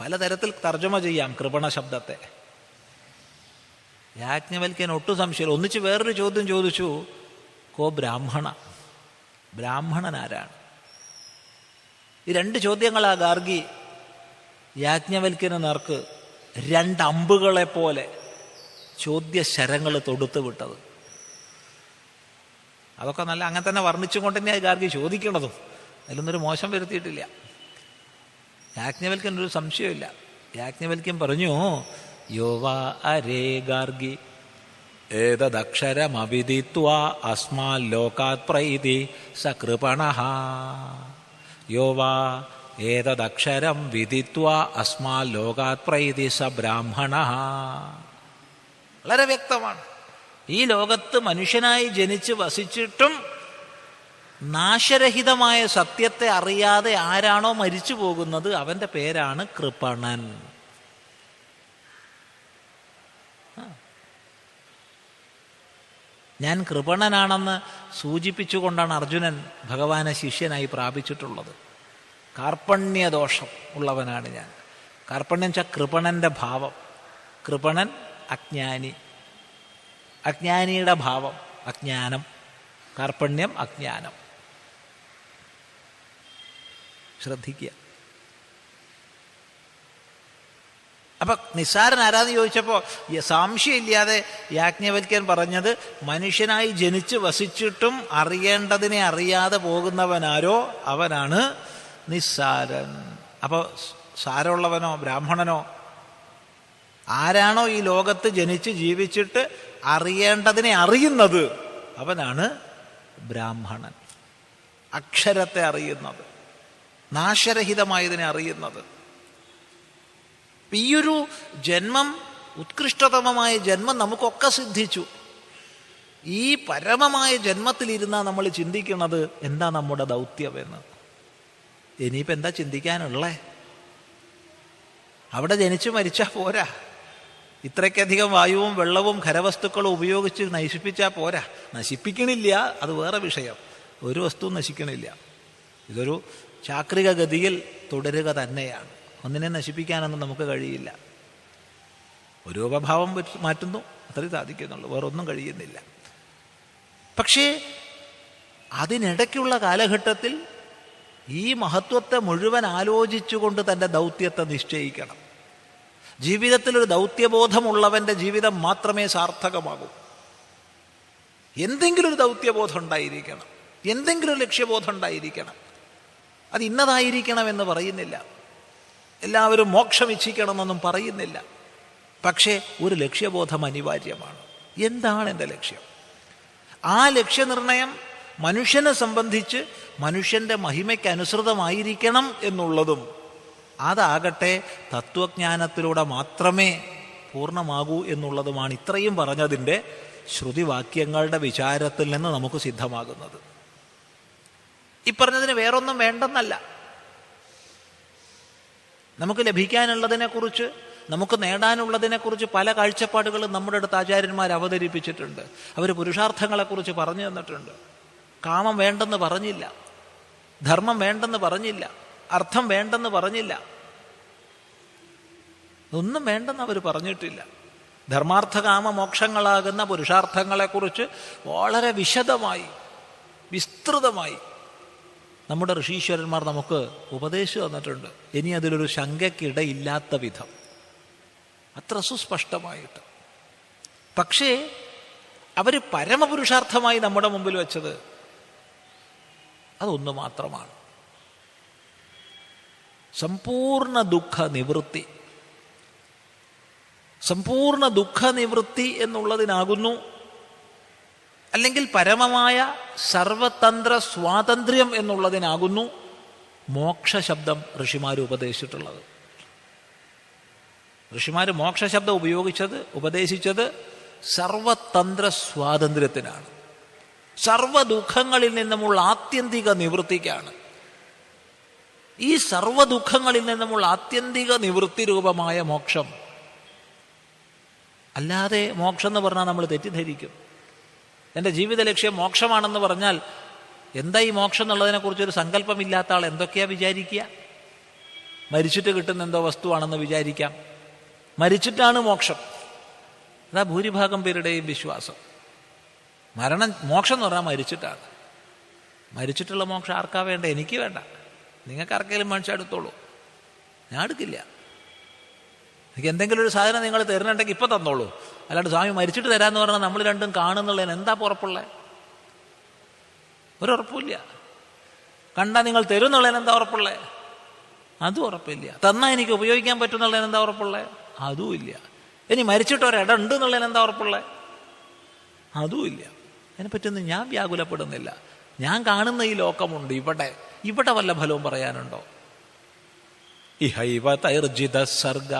പലതരത്തിൽ തർജമ ചെയ്യാം കൃപണ ശബ്ദത്തെ. യാജ്ഞവൽക്കൻ ഒട്ടും സംശയം ഒന്നിച്ച് വേറൊരു ചോദ്യം ചോദിച്ചു. കോ ബ്രാഹ്മണ? ബ്രാഹ്മണൻ ആരാണ്? ഈ രണ്ട് ചോദ്യങ്ങളാ ഗാർഗി യാജ്ഞവൽക്കന് നേർക്ക് രണ്ടമ്പുകളെ പോലെ ചോദ്യശരങ്ങൾ തൊടുത്ത് വിട്ടത്. അതൊക്കെ നല്ല അങ്ങനെ തന്നെ വർണിച്ചുകൊണ്ട് തന്നെയാണ് ഗാർഗി ചോദിക്കണതും. അതിലൊന്നൊരു മോശം വരുത്തിയിട്ടില്ല. യാജ്ഞവൽക്കൻ ഒരു സംശയമില്ല യാജ്ഞവൽക്കൻ പറഞ്ഞു യോവാ അരേ ഗാർഗി ഏതദക്ഷരമവിദിത്വ അസ്മാൽ ലോകാത് പ്രൈതി സകൃപണ യോവാ ഏതദക്ഷരം വിദിത്വ അസ്മാൽ ലോകാത് പ്രൈതി സ ബ്രാഹ്മണ വളരെ വ്യക്തമാണ്. ഈ ലോകത്ത് മനുഷ്യനായി ജനിച്ച് വസിച്ചിട്ടും നാശരഹിതമായ സത്യത്തെ അറിയാതെ ആരാണോ മരിച്ചു പോകുന്നത് അവന്റെ പേരാണ് കൃപണൻ. ഞാൻ കൃപണനാണെന്ന് സൂചിപ്പിച്ചുകൊണ്ടാണ് അർജുനൻ ഭഗവാനെ ശിഷ്യനായി പ്രാപിച്ചിട്ടുള്ളത്. കാർപ്പണ്യദോഷം ഉള്ളവനാണ് ഞാൻ. കാർപ്പണ്യം വെച്ചാൽ കൃപണന്റെ ഭാവം. കൃപണൻ അജ്ഞാനി. അജ്ഞാനിയുടെ ഭാവം അജ്ഞാനം. കാർപ്പണ്യം അജ്ഞാനം. ശ്രദ്ധിക്കുക. അപ്പൊ നിസ്സാരൻ ആരാന്ന് ചോദിച്ചപ്പോ സാംശയമില്ലാതെ യാജ്ഞവൽക്കൻ പറഞ്ഞത് മനുഷ്യനായി ജനിച്ച് വസിച്ചിട്ടും അറിയേണ്ടതിനെ അറിയാതെ പോകുന്നവനാരോ അവനാണ് നിസ്സാരൻ. അപ്പോൾ സാരമുള്ളവനോ ബ്രാഹ്മണനോ ആരാണോ ഈ ലോകത്ത് ജനിച്ച് ജീവിച്ചിട്ട് അറിയേണ്ടതിനെ അറിയുന്നത് അവനാണ് ബ്രാഹ്മണൻ. അക്ഷരത്തെ അറിയുന്നത് നാശരഹിതമായതിനെ അറിയുന്നത്. ഈയൊരു ജന്മം ഉത്കൃഷ്ടതമമായ ജന്മം നമുക്കൊക്കെ സിദ്ധിച്ചു. ഈ പരമമായ ജന്മത്തിലിരുന്നാ നമ്മൾ ചിന്തിക്കുന്നത് എന്താ നമ്മുടെ ദൗത്യമെന്ന്. ഇനിയിപ്പോൾ എന്താ ചിന്തിക്കാനുള്ളേ? അവിടെ ജനിച്ചു മരിച്ചാൽ പോരാ. ഇത്രയ്ക്കധികം വായുവും വെള്ളവും ഖരവസ്തുക്കളും ഉപയോഗിച്ച് നശിപ്പിച്ചാൽ പോരാ. നശിപ്പിക്കണില്ല അത് വേറെ വിഷയം. ഒരു വസ്തു നശിക്കണില്ല. ഇതൊരു ചാക്രിക ഗതിയിൽ തുടരുക തന്നെയാണ്. ഒന്നിനെ നശിപ്പിക്കാനൊന്നും നമുക്ക് കഴിയില്ല. ഒരു ഉപഭാവം മാറ്റുന്നു അത്രയും സാധിക്കുന്നുള്ളൂ. വേറൊന്നും കഴിയുന്നില്ല. പക്ഷേ അതിനിടയ്ക്കുള്ള കാലഘട്ടത്തിൽ ഈ മഹത്വത്തെ മുഴുവൻ ആലോചിച്ചുകൊണ്ട് തന്റെ ദൗത്യത്തെ നിശ്ചയിക്കണം. ജീവിതത്തിൽ ദൗത്യബോധമുള്ളവന്റെ ജീവിതം മാത്രമേ സാർത്ഥകമാകൂ. എന്തെങ്കിലും ഒരു ദൗത്യബോധം ഉണ്ടായിരിക്കണം. എന്തെങ്കിലും ഒരു ലക്ഷ്യബോധം ഉണ്ടായിരിക്കണം. അത് ഇന്നതായിരിക്കണം എന്ന് പറയുന്നില്ല. എല്ലാവരും മോക്ഷം ഇച്ഛിക്കണമെന്നൊന്നും പറയുന്നില്ല. പക്ഷേ ഒരു ലക്ഷ്യബോധം അനിവാര്യമാണ്. എന്താണ് എന്റെ ലക്ഷ്യം? ആ ലക്ഷ്യനിർണയം മനുഷ്യനെ സംബന്ധിച്ച് മനുഷ്യന്റെ മഹിമയ്ക്ക് അനുസൃതമായിരിക്കണം എന്നുള്ളതും അതാകട്ടെ തത്വജ്ഞാനത്തിലൂടെ മാത്രമേ പൂർണമാകൂ എന്നുള്ളതുമാണ് ഇത്രയും പറഞ്ഞതിന്റെ ശ്രുതിവാക്യങ്ങളുടെ വിചാരത്തിൽ നിന്ന് നമുക്ക് സിദ്ധമാകുന്നത്. ഈ പറഞ്ഞതിന് വേറൊന്നും വേണ്ടെന്നല്ല. നമുക്ക് ലഭിക്കാനുള്ളതിനെക്കുറിച്ച് നമുക്ക് നേടാനുള്ളതിനെക്കുറിച്ച് പല കാഴ്ചപ്പാടുകളും നമ്മുടെ അടുത്ത് ആചാര്യന്മാർ അവതരിപ്പിച്ചിട്ടുണ്ട്. അവർ പുരുഷാർത്ഥങ്ങളെക്കുറിച്ച് പറഞ്ഞു തന്നിട്ടുണ്ട്. കാമം വേണ്ടെന്ന് പറഞ്ഞില്ല. ധർമ്മം വേണ്ടെന്ന് പറഞ്ഞില്ല. അർത്ഥം വേണ്ടെന്ന് പറഞ്ഞില്ല. ഒന്നും വേണ്ടെന്ന് അവർ പറഞ്ഞിട്ടില്ല. ധർമാർത്ഥകാമ മോക്ഷങ്ങളാകുന്ന പുരുഷാർത്ഥങ്ങളെക്കുറിച്ച് വളരെ വിശദമായി വിസ്തൃതമായി നമ്മുടെ ഋഷീശ്വരന്മാർ നമുക്ക് ഉപദേശം തന്നിട്ടുണ്ട്. ഇനി അതിലൊരു ശങ്കയ്ക്കിടയില്ലാത്ത വിധം. അത്ര സുസ്പഷ്ടമായിട്ട്. പക്ഷേ അവർ പരമപുരുഷാർത്ഥമായി നമ്മുടെ മുമ്പിൽ വെച്ചത് അതൊന്നു മാത്രമാണ്. സമ്പൂർണ ദുഃഖ നിവൃത്തി. സമ്പൂർണ ദുഃഖ നിവൃത്തി എന്നുള്ളതിനാകുന്നു. അല്ലെങ്കിൽ പരമമായ സർവതന്ത്ര സ്വാതന്ത്ര്യം എന്നുള്ളതിനാകുന്നു മോക്ഷശബ്ദം ഋഷിമാർ ഉപദേശിച്ചിട്ടുള്ളത്. ഋഷിമാർ മോക്ഷശബ്ദം ഉപയോഗിച്ചത് ഉപദേശിച്ചത് സർവതന്ത്ര സ്വാതന്ത്ര്യത്തിനാണ്. സർവ ദുഃഖങ്ങളിൽ നിന്നുമുള്ള ആത്യന്തിക നിവൃത്തിക്കാണ്. ഈ സർവ ദുഃഖങ്ങളിൽ നിന്നുമുള്ള ആത്യന്തിക നിവൃത്തി രൂപമായ മോക്ഷം. അല്ലാതെ മോക്ഷം എന്ന് പറഞ്ഞാൽ നമ്മൾ തെറ്റിദ്ധരിക്കും. എന്റെ ജീവിത ലക്ഷ്യം മോക്ഷമാണെന്ന് പറഞ്ഞാൽ എന്താ ഈ മോക്ഷം എന്നുള്ളതിനെക്കുറിച്ച് ഒരു സങ്കല്പമില്ലാത്ത ആൾ എന്തൊക്കെയാ വിചാരിക്കുക? മരിച്ചിട്ട് കിട്ടുന്ന എന്തോ വസ്തുവാണെന്ന് വിചാരിക്കാം. മരിച്ചിട്ടാണ് മോക്ഷം. അതാ ഭൂരിഭാഗം പേരുടെയും വിശ്വാസം. മരണം മോക്ഷം എന്ന് പറഞ്ഞാൽ മരിച്ചിട്ടാണ്. മരിച്ചിട്ടുള്ള മോക്ഷം ആർക്കാ വേണ്ട? എനിക്ക് വേണ്ട. നിങ്ങൾക്ക് ആർക്കെങ്കിലും മനുഷ്യ എടുത്തോളൂ ഞാൻ എടുക്കില്ല എനിക്ക് എന്തെങ്കിലും ഒരു സാധനം നിങ്ങൾ തരുന്നുണ്ടെങ്കിൽ ഇപ്പം തന്നോളൂ. അല്ലാണ്ട് സ്വാമി മരിച്ചിട്ട് തരാമെന്ന് പറഞ്ഞാൽ നമ്മൾ രണ്ടും കാണുന്നുള്ളതിന് എന്താ ഉറപ്പുള്ളത് ഒരുറപ്പില്ല കണ്ടാൽ നിങ്ങൾ തരുന്നുള്ളതിന് എന്താ ഉറപ്പുള്ളത് അതും ഉറപ്പില്ല. തന്നാൽ എനിക്ക് ഉപയോഗിക്കാൻ പറ്റുന്നുള്ളതിന് എന്താ ഉറപ്പുള്ളത് അതും ഇല്ല ഇനി മരിച്ചിട്ട് ഒരിട ഉണ്ട് എന്നുള്ളതിന് എന്താ ഉറപ്പുള്ളത് അതും ഇല്ല അതിനെപ്പറ്റൊന്നും ഞാൻ വ്യാകുലപ്പെടുന്നില്ല. ഞാൻ കാണുന്ന ഈ ലോകമുണ്ട് ഇവിടെ. ഇവിടെ വല്ല ഫലവും പറയാനുണ്ടോ? ഇഹൈവ തൈർജിത സർഗ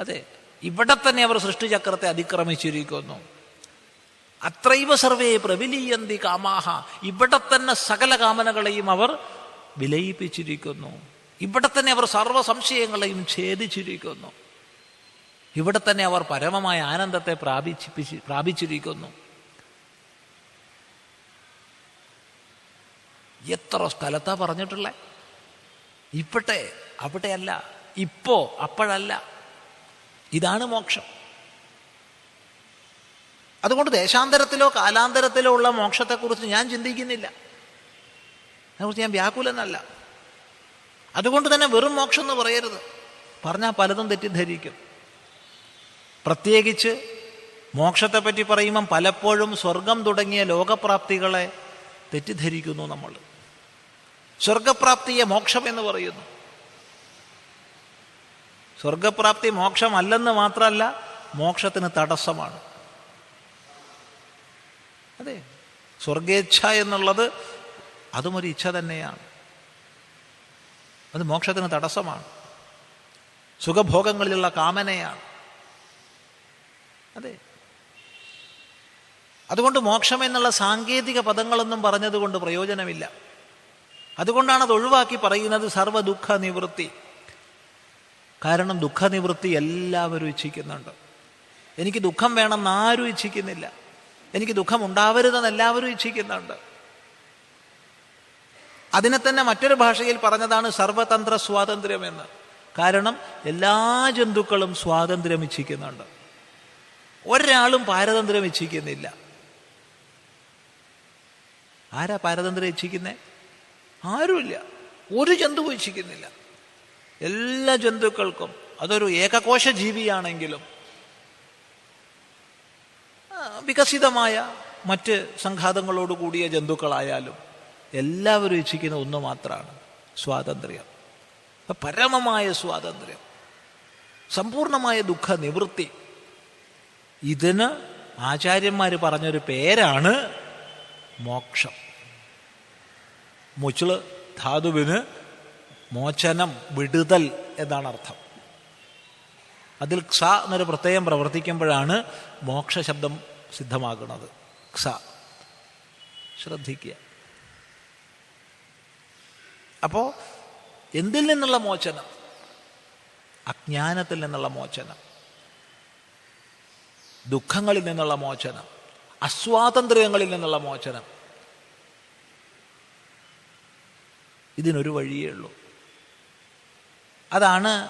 അതെ ഇവിടെ തന്നെ അവർ സൃഷ്ടിചക്രത്തെ അതിക്രമിച്ചിരിക്കുന്നു. അത്രൈവ സർവേ പ്രവിലീയന്തി കാമാഹ. ഇവിടെ തന്നെ സകല കാമനകളെയും അവർ വിലയിപ്പിച്ചിരിക്കുന്നു. ഇവിടെ തന്നെ അവർ സർവ സംശയങ്ങളെയും ഛേദിച്ചിരിക്കുന്നു. ഇവിടെ തന്നെ അവർ പരമമായ ആനന്ദത്തെ പ്രാപിച്ചിപ്പിച്ച് പ്രാപിച്ചിരിക്കുന്നു. എത്ര സ്ഥലത്താ പറഞ്ഞിട്ടുള്ളേ? ഇപ്പട്ടെ അവിടെയല്ല ഇപ്പോ അപ്പോഴല്ല. ഇതാണ് മോക്ഷം. അതുകൊണ്ട് ദേശാന്തരത്തിലോ കാലാന്തരത്തിലോ ഉള്ള മോക്ഷത്തെക്കുറിച്ച് ഞാൻ ചിന്തിക്കുന്നില്ല. അതിനെക്കുറിച്ച് ഞാൻ വ്യാകുലനല്ല. അതുകൊണ്ട് തന്നെ വെറും മോക്ഷം എന്ന് പറയരുത്. പറഞ്ഞാൽ പലതും തെറ്റിദ്ധരിക്കും. പ്രത്യേകിച്ച് മോക്ഷത്തെപ്പറ്റി പറയുമ്പം പലപ്പോഴും സ്വർഗം തുടങ്ങിയ ലോകപ്രാപ്തികളെ തെറ്റിദ്ധരിക്കുന്നു നമ്മൾ. സ്വർഗപ്രാപ്തിയെ മോക്ഷം എന്ന് പറയുന്നു. സ്വർഗപ്രാപ്തി മോക്ഷമല്ലെന്ന് മാത്രമല്ല മോക്ഷത്തിന് തടസ്സമാണ്. അതെ സ്വർഗേച്ഛ എന്നുള്ളത് അതും ഒരു ഇച്ഛ തന്നെയാണ്. അത് മോക്ഷത്തിന് തടസ്സമാണ്. സുഖഭോഗങ്ങളിലുള്ള കാമനയാണ്. അതെ. അതുകൊണ്ട് മോക്ഷം എന്നുള്ള സാങ്കേതിക പദങ്ങളൊന്നും പറഞ്ഞതുകൊണ്ട് പ്രയോജനമില്ല. അതുകൊണ്ടാണ് അത് ഒഴിവാക്കി പറയുന്നത് സർവ ദുഃഖ നിവൃത്തി കാരണം ദുഃഖനിവൃത്തി എല്ലാവരും ഇച്ഛിക്കുന്നുണ്ട്. എനിക്ക് ദുഃഖം വേണമെന്ന് ആരും ഇച്ഛിക്കുന്നില്ല. എനിക്ക് ദുഃഖം ഉണ്ടാവരുതെന്ന് എല്ലാവരും ഇച്ഛിക്കുന്നുണ്ട്. അതിനെ തന്നെ മറ്റൊരു ഭാഷയിൽ പറഞ്ഞതാണ് സർവതന്ത്ര സ്വാതന്ത്ര്യം എന്ന് കാരണം എല്ലാ ജന്തുക്കളും സ്വാതന്ത്ര്യം ഇച്ഛിക്കുന്നുണ്ട്. ഒരാളും പാരതന്ത്ര്യം ഇച്ഛിക്കുന്നില്ല. ആരാ പാരതന്ത്ര്യം ഇച്ഛിക്കുന്നേ? ആരുമില്ല. ഒരു ജന്തു ഇച്ഛിക്കുന്നില്ല എല്ലാ ജന്തുക്കൾക്കും അതൊരു ഏകകോശ ജീവിയാണെങ്കിലും വികസിതമായ മറ്റ് സംഘാതങ്ങളോട് കൂടിയ ജന്തുക്കളായാലും എല്ലാവരും ഇച്ഛിക്കുന്ന ഒന്ന് മാത്രമാണ് സ്വാതന്ത്ര്യം. പരമമായ സ്വാതന്ത്ര്യം. സമ്പൂർണമായ ദുഃഖ നിവൃത്തി ഇതിന് ആചാര്യന്മാർ പറഞ്ഞൊരു പേരാണ് മോക്ഷം. മുച്ചിൾ ധാതുവിന് മോചനം വിടുതൽ എന്നാണ് അർത്ഥം. അതിൽ ക്ഷ എന്നൊരു പ്രത്യയം പ്രവർത്തിക്കുമ്പോഴാണ് മോക്ഷശബ്ദം സിദ്ധമാകുന്നത്. ക്ഷ ശ്രദ്ധിക്കുക. അപ്പോ എന്തിൽ നിന്നുള്ള മോചനം? അജ്ഞാനത്തിൽ നിന്നുള്ള മോചനം. ദുഃഖങ്ങളിൽ നിന്നുള്ള മോചനം. അസ്വാതന്ത്ര്യങ്ങളിൽ നിന്നുള്ള മോചനം. ഇതിനൊരു വഴിയേ ഉള്ളൂ. അതാണ്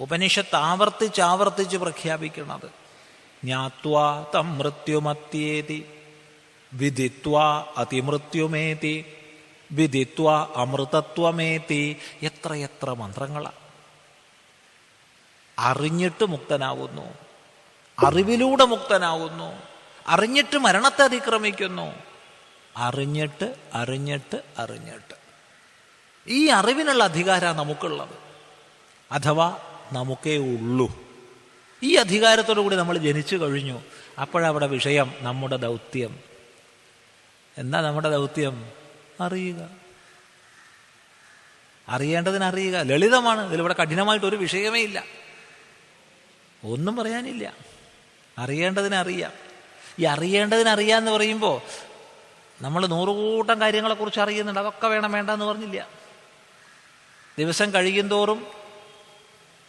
ഉപനിഷത്ത് ആവർത്തിച്ച് ആവർത്തിച്ച് പ്രഖ്യാപിക്കുന്നത്. ജ്ഞാത്വാ തം മൃത്യുമത്യേതി വിധിത്വാ അതിമൃത്യുമേതി വിധിത്വ അമൃതത്വമേതി എത്രയെത്ര മന്ത്രങ്ങളാണ് അറിഞ്ഞിട്ട് മുക്തനാവുന്നു അറിവിലൂടെ മുക്തനാവുന്നു അറിഞ്ഞിട്ട് മരണത്തെ അതിക്രമിക്കുന്നു. അറിഞ്ഞിട്ട് അറിഞ്ഞിട്ട് അറിഞ്ഞിട്ട്. ഈ അറിവിനുള്ള അധികാരമാണ് നമുക്കുള്ളത്. അഥവാ നമുക്കേ ഉള്ളൂ. ഈ അധികാരത്തോടു കൂടി നമ്മൾ ജനിച്ചു കഴിഞ്ഞു. അപ്പോഴവിടെ വിഷയം നമ്മുടെ ദൗത്യം. എന്താ നമ്മുടെ ദൗത്യം? അറിയുക. അറിയേണ്ടതിന് അറിയുക. ലളിതമാണ്. ഇതിലിവിടെ കഠിനമായിട്ട് ഒരു വിഷയമേ ഇല്ല. ഒന്നും പറയാനില്ല. അറിയേണ്ടതിന് അറിയാം. ഈ അറിയേണ്ടതിന് അറിയാന്ന് പറയുമ്പോൾ നമ്മൾ നൂറുകൂട്ടം കാര്യങ്ങളെക്കുറിച്ച് അറിയുന്നുണ്ട്. അതൊക്കെ വേണം വേണ്ട എന്ന് പറഞ്ഞില്ല. ദിവസം കഴിയുന്തോറും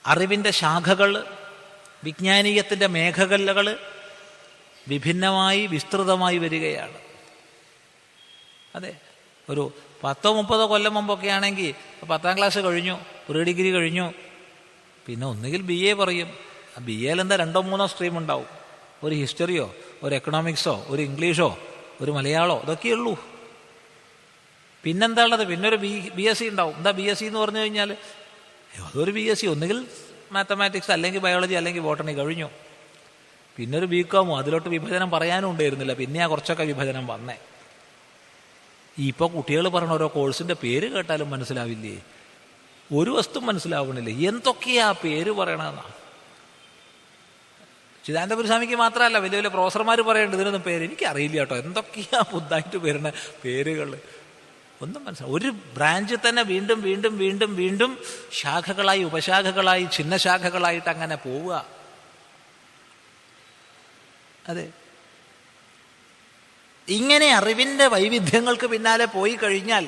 അറിവിന്റെ ശാഖകൾ വിജ്ഞാനീയത്തിന്റെ മേഘകല്ലകൾ വിഭിന്നമായി വിസ്തൃതമായി വരികയാണ്. അതെ ഒരു പത്തോ മുപ്പതോ കൊല്ലം മുമ്പൊക്കെ ആണെങ്കിൽ പത്താം ക്ലാസ് കഴിഞ്ഞു പ്രീ ഡിഗ്രി കഴിഞ്ഞു പിന്നെ ഒന്നുകിൽ ബി എ പറയും. ബി എയിൽ എന്താ രണ്ടോ മൂന്നോ സ്ട്രീം ഉണ്ടാവും. ഒരു ഹിസ്റ്ററിയോ ഒരു എക്കണോമിക്സോ ഒരു ഇംഗ്ലീഷോ ഒരു മലയാളോ ഇതൊക്കെയുള്ളൂ പിന്നെന്താ പിന്നെ ഒരു ബി ബി എസ് സി ഉണ്ടാവും. എന്താ ബി എസ് സി എന്ന് പറഞ്ഞു കഴിഞ്ഞാൽ അതൊരു ബി എസ് സി ഒന്നുകിൽ മാത്തമാറ്റിക്സ് അല്ലെങ്കിൽ ബയോളജി അല്ലെങ്കിൽ ബോട്ടണി കഴിഞ്ഞു. പിന്നെ ഒരു ബികോമോ അതിലോട്ട് വിഭജനം പറയാനും ഉണ്ടായിരുന്നില്ല. പിന്നെയാ കുറച്ചൊക്കെ വിഭജനം വന്നേ. ഇപ്പോൾ കുട്ടികൾ പറഞ്ഞ ഓരോ കോഴ്സിന്റെ പേര് കേട്ടാലും മനസ്സിലാവില്ലേ? ഒരു വസ്തു മനസ്സിലാവണില്ല. എന്തൊക്കെയാ പേര് പറയണമെന്നാ ചിദാനന്ദപുരസ്വാമിക്ക് മാത്രമല്ല വലിയ വലിയ പ്രൊഫസർമാർ പറയേണ്ടത് ഇതിനൊന്നും പേര്. എനിക്കറിയില്ല കേട്ടോ. എന്തൊക്കെയാ പുതുതായിട്ട് വരുന്ന പേരുകൾ ഒന്നും മനസ്സിലാവും ഒരു ബ്രാഞ്ചിൽ തന്നെ വീണ്ടും വീണ്ടും വീണ്ടും വീണ്ടും ശാഖകളായി ഉപശാഖകളായി ചിഹ്നശാഖകളായിട്ട് അങ്ങനെ പോവുക. അതെ. ഇങ്ങനെ അറിവിന്റെ വൈവിധ്യങ്ങൾക്ക് പിന്നാലെ പോയി കഴിഞ്ഞാൽ